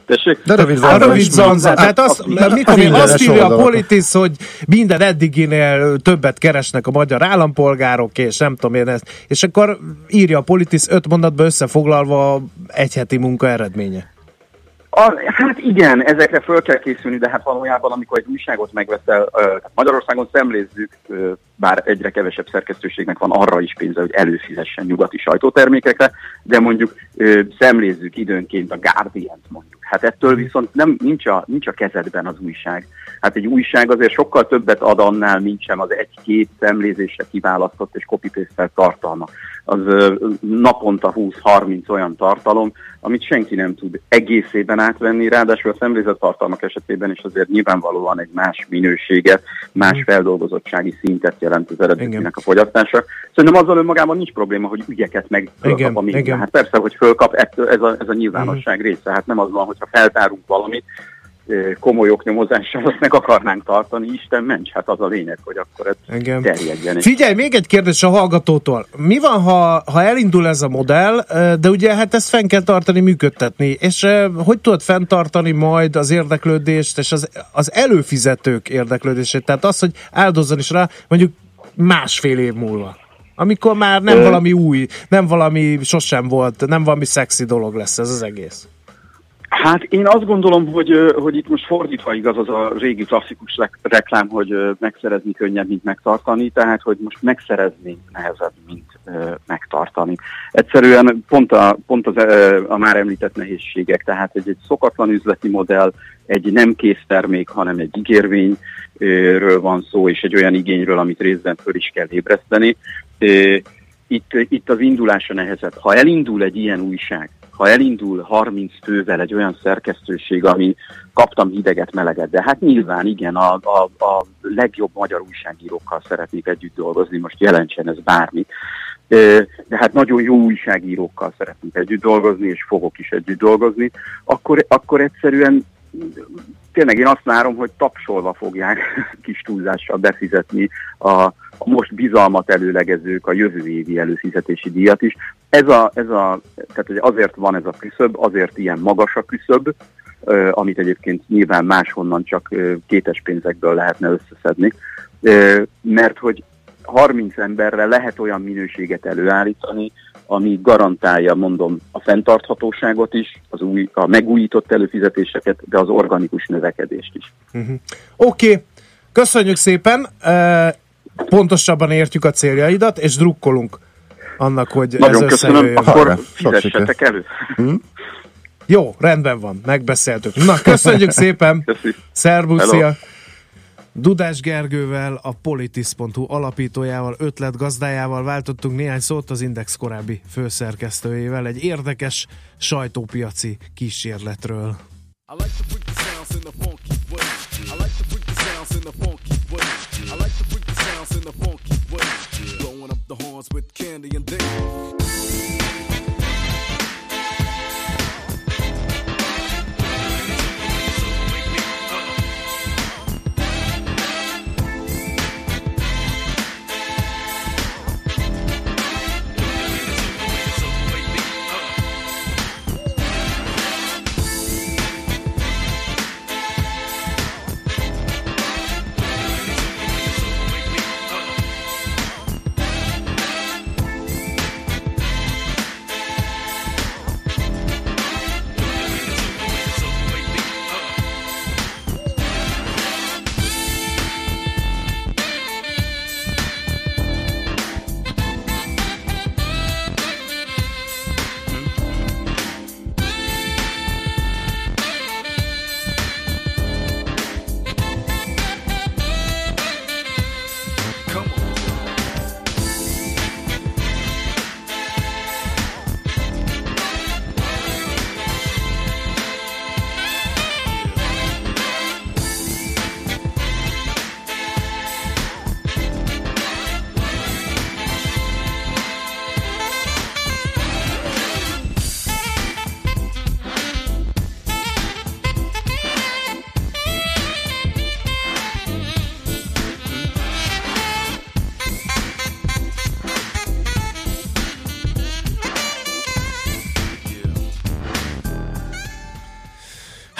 Tessék? De rövid Hát, zanza A rövid is. zanza. Tehát azt, az- mit tudom azt írja a. Politis, hogy minden eddiginél többet keresnek a magyar állampolgárok, és nem tudom én ezt. És akkor írja a Politis öt mondatba összefoglalva egy heti munka eredménye. A, hát igen, ezekre föl kell készülni, de hát valójában, amikor egy újságot megveszel, ö, tehát Magyarországon szemlézzük, bár egyre kevesebb szerkesztőségnek van arra is pénze, hogy előfizessen nyugati sajtótermékekre, de mondjuk szemlézzük időnként a Guardian-t mondjuk. Hát ettől viszont nem, nincs, a, nincs a kezedben az újság. Hát egy újság azért sokkal többet ad annál, mint sem az egy-két szemlézésre kiválasztott és copy tartalma. Az ö, naponta 20-30 olyan tartalom, amit senki nem tud egészében átvenni, ráadásul a szemlézett tartalmak esetében is azért nyilvánvalóan egy más minőséget, más feldolgozottsági szintet jelent az eredménynek a fogyasztása. Szerintem azzal önmagában nincs probléma, hogy ügyeket meg fölkap a média. Hát persze, hogy fölkap, ez a, ez a nyilvánosság része. Hát nem az van, hogyha feltárunk valamit, komoly oknyomozással azt meg akarnánk tartani, Isten ments, hát az a lényeg, hogy akkor ez Engem. terjedjen. Figyelj, még egy kérdés a hallgatótól. Mi van, ha, ha elindul ez a modell, de ugye hát ezt fenn kell tartani, működtetni, és hogy tudod fenntartani majd az érdeklődést, és az, az előfizetők érdeklődését? Tehát az, hogy áldozzon is rá, mondjuk másfél év múlva. Amikor már nem Ö- valami új, nem valami sosem volt, nem valami szexi dolog lesz ez az egész. Hát én azt gondolom, hogy, hogy itt most fordítva igaz az a régi klasszikus rek- reklám, hogy megszerezni könnyebb, mint megtartani, tehát hogy most megszerezni nehezebb, mint megtartani. Egyszerűen pont, a, pont az, a már említett nehézségek, tehát egy, egy szokatlan üzleti modell, egy nem kész termék, hanem egy ígérvényről van szó, és egy olyan igényről, amit részben föl is kell ébreszteni. Itt, itt az indulása nehezebb. Ha elindul egy ilyen újság, ha elindul 30 fővel egy olyan szerkesztőség, ami kaptam hideget, meleget, de hát nyilván igen, a, a, a legjobb magyar újságírókkal szeretnék együtt dolgozni, most jelentsen ez bármi. De hát nagyon jó újságírókkal szeretnék együtt dolgozni, és fogok is együtt dolgozni, akkor, akkor egyszerűen tényleg én azt várom, hogy tapsolva fogják kis túlzással befizetni a, a most bizalmat előlegezők a jövő évi előfizetési díjat is. Ez a, ez a, tehát azért van ez a küszöb, azért ilyen magas a küszöb, amit egyébként nyilván máshonnan csak kétes pénzekből lehetne összeszedni, mert hogy 30 emberre lehet olyan minőséget előállítani, ami garantálja, mondom, a fenntarthatóságot is, az új, a megújított előfizetéseket, de az organikus növekedést is. Uh-huh. Oké, okay. köszönjük szépen, uh, pontosabban értjük a céljaidat, és drukkolunk annak, hogy Nagyon ez köszönöm, akkor fizessetek elő. Hm? Jó, rendben van, megbeszéltük. Na, köszönjük szépen! Köszi. Szerbusz, Hello. szia! Dudás Gergővel, a Politis.hu alapítójával, ötletgazdájával váltottunk néhány szót az Index korábbi főszerkesztőjével egy érdekes sajtópiaci kísérletről. I like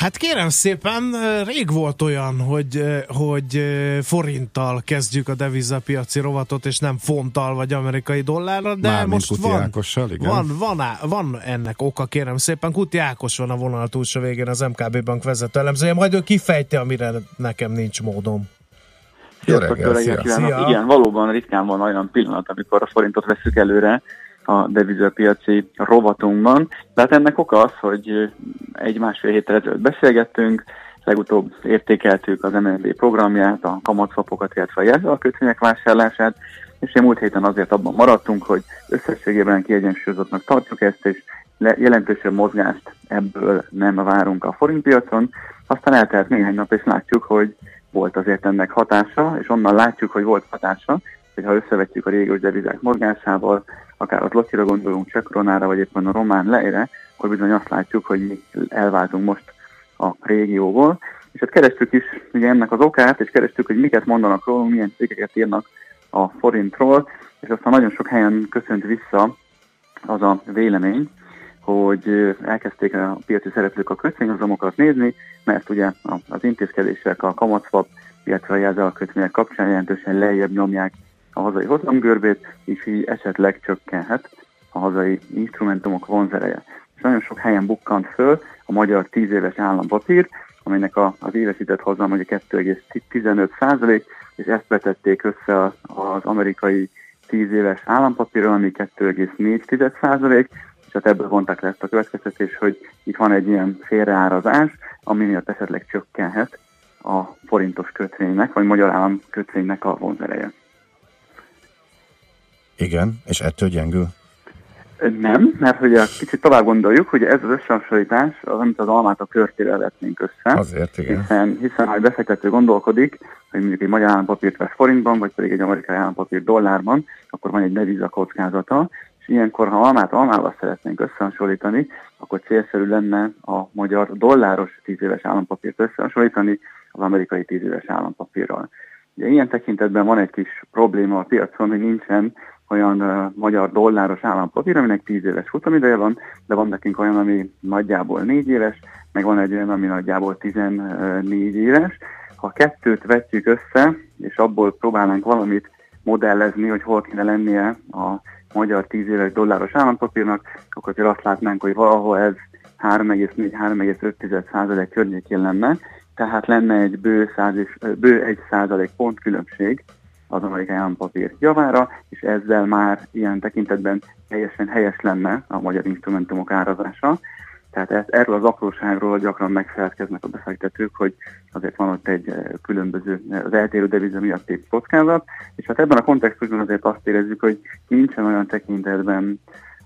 Hát kérem szépen, rég volt olyan, hogy, hogy forinttal kezdjük a devizapiaci rovatot, és nem fonttal vagy amerikai dollárra, de Mármint most van, Ákossal, igen. van, van, á- van ennek oka, kérem szépen. Kuti Ákos van a vonal túlsó végén, az MKB Bank vezető elemzője, majd ő kifejti, amire nekem nincs módom. Jó reggelt kívánok. Igen, valóban ritkán van olyan pillanat, amikor a forintot veszük előre a devizapiaci rovatunkban. De hát ennek oka az, hogy egy-másfél héttel ezelőtt beszélgettünk, legutóbb értékeltük az MNB programját, a kamatszapokat, illetve a jelzőalkötvények vásárlását, és én múlt héten azért abban maradtunk, hogy összességében kiegyensúlyozottnak tartjuk ezt, és le- jelentősebb mozgást ebből nem várunk a forintpiacon. Aztán eltelt néhány nap, és látjuk, hogy volt azért ennek hatása, és onnan látjuk, hogy volt hatása, hogy ha összevetjük a régiós devizák mozgásával, akár a zlotira gondolunk, cseh koronára, vagy éppen a román leire, akkor bizony azt látjuk, hogy mi elváltunk most a régióból. És hát kerestük is ugye ennek az okát, és kerestük, hogy miket mondanak rólunk, milyen cikkeket írnak a forintról, és aztán nagyon sok helyen köszönt vissza az a vélemény, hogy elkezdték a piaci szereplők a kötvényhozamokat nézni, mert ugye az intézkedések a kamatszvap, illetve a jelzálkötvények kapcsán jelentősen lejjebb nyomják a hazai hozamgörbét, és így esetleg csökkenhet a hazai instrumentumok vonzereje. És nagyon sok helyen bukkant föl a magyar 10 éves állampapír, aminek a, az évesített hozam ugye 2,15 százalék, és ezt vetették össze az amerikai 10 éves állampapírral, ami 2,4 százalék, és hát ebből vonták le ezt a következtetés, hogy itt van egy ilyen félreárazás, ami miatt esetleg csökkenhet a forintos kötvénynek, vagy magyar állam kötvénynek a vonzereje. Igen, és ettől gyengül. Nem, mert hogy a kicsit tovább gondoljuk, hogy ez az összehasonlítás, az, amit az almát a körtére vetnénk össze. Azért, igen. Hiszen, hiszen ha egy befektető gondolkodik, hogy mondjuk egy magyar állampapírt vesz forintban, vagy pedig egy amerikai állampapírt dollárban, akkor van egy deviza kockázata, és ilyenkor, ha almát almával szeretnénk összehasonlítani, akkor célszerű lenne a magyar dolláros 10 éves állampapírt összehasonlítani az amerikai 10 éves állampapírral. Ugye ilyen tekintetben van egy kis probléma a piacon, hogy nincsen olyan uh, magyar dolláros állampapír, aminek 10 éves futamideje van, de van nekünk olyan, ami nagyjából 4 éves, meg van egy olyan, ami nagyjából 14 éves. Ha kettőt vetjük össze, és abból próbálnánk valamit modellezni, hogy hol kéne lennie a magyar 10 éves dolláros állampapírnak, akkor azért azt látnánk, hogy valahol ez 3,4-3,5 környékén lenne, tehát lenne egy bő, 100 és, bő 1 százalék pont különbség az amerikai állampapír javára, és ezzel már ilyen tekintetben teljesen helyes lenne a magyar instrumentumok árazása. Tehát ezt, erről az apróságról gyakran megfelelkeznek a befektetők, hogy azért van ott egy különböző, az eltérő deviza miatt egy kockázat, és hát ebben a kontextusban azért azt érezzük, hogy nincsen olyan tekintetben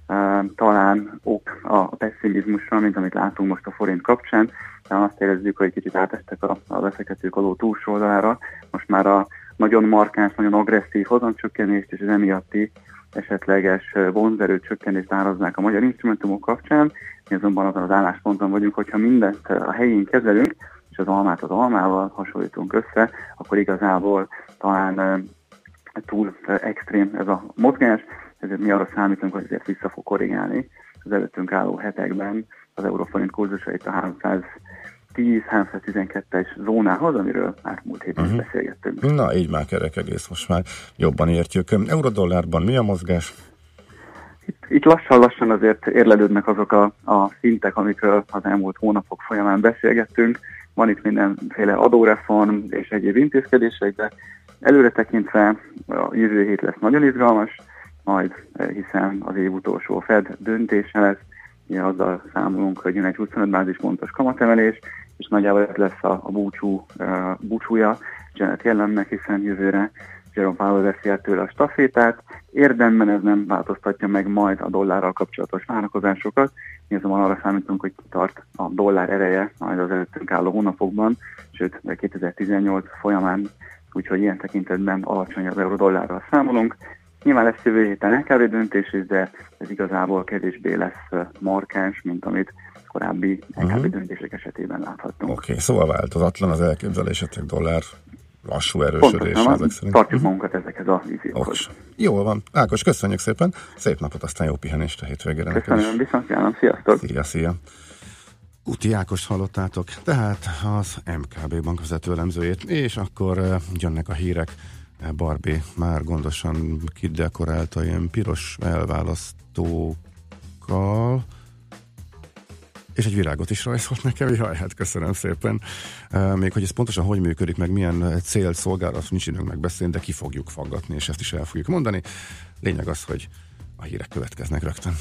uh, talán ok a pessimizmusra, mint amit látunk most a forint kapcsán, de azt érezzük, hogy kicsit átestek a, a befektetők alól túlsó oldalára. Most már a nagyon markáns, nagyon agresszív hozamcsökkenést és az emiatti esetleges vonzerő csökkenést áraznák a magyar instrumentumok kapcsán. Mi azonban azon az állásponton vagyunk, hogyha mindent a helyén kezelünk, és az almát az almával hasonlítunk össze, akkor igazából talán túl extrém ez a mozgás, ezért mi arra számítunk, hogy ezért vissza fog korrigálni az előttünk álló hetekben az euróforint kurzusait a 300 10-312-es zónához, amiről már múlt héten uh-huh. beszélgettünk. Na, így már kerek egész, most már jobban értjük. Eurodollárban mi a mozgás? Itt, itt lassan-lassan azért érlelődnek azok a, a szintek, amikről az elmúlt hónapok folyamán beszélgettünk. Van itt mindenféle adóreform és egyéb intézkedések, de előre tekintve a jövő hét lesz nagyon izgalmas, majd hiszen az év utolsó Fed döntése lesz, ugye azzal számolunk, hogy jön egy 25 bázispontos kamatemelés, és nagyjából ez lesz a, a búcsú, uh, búcsúja Janet Jellemnek, hiszen jövőre Jerome Powell veszi el tőle a stafétát. Érdemben ez nem változtatja meg majd a dollárral kapcsolatos várakozásokat. Mi azonban arra számítunk, hogy tart a dollár ereje majd az előttünk álló hónapokban, sőt 2018 folyamán, úgyhogy ilyen tekintetben alacsony az euró-dollárral számolunk. Nyilván lesz jövő héten LKV döntés is, de ez igazából kevésbé lesz markáns, mint amit korábbi LKB uh-huh. döntések esetében láthattunk. Oké, okay, szóval változatlan az elképzelésetek dollár lassú erősödés Pontosan, ezek szerint. Tartjuk uh-huh. magunkat ezekhez a víziókhoz. Jó van. Ákos, köszönjük szépen. Szép napot, aztán jó pihenést a hétvégére. Köszönöm, viszont kívánom. Sziasztok. Szia, szia. Uti Ákos hallottátok, tehát az MKB bankvezető elemzőjét, és akkor jönnek a hírek. Barbie már gondosan kidekorálta ilyen piros elválasztókkal, és egy virágot is rajzolt nekem, jaj, hát köszönöm szépen. Még hogy ez pontosan hogy működik, meg milyen cél szolgál, azt nincs időnk megbeszélni, de ki fogjuk faggatni, és ezt is el fogjuk mondani. Lényeg az, hogy a hírek következnek rögtön.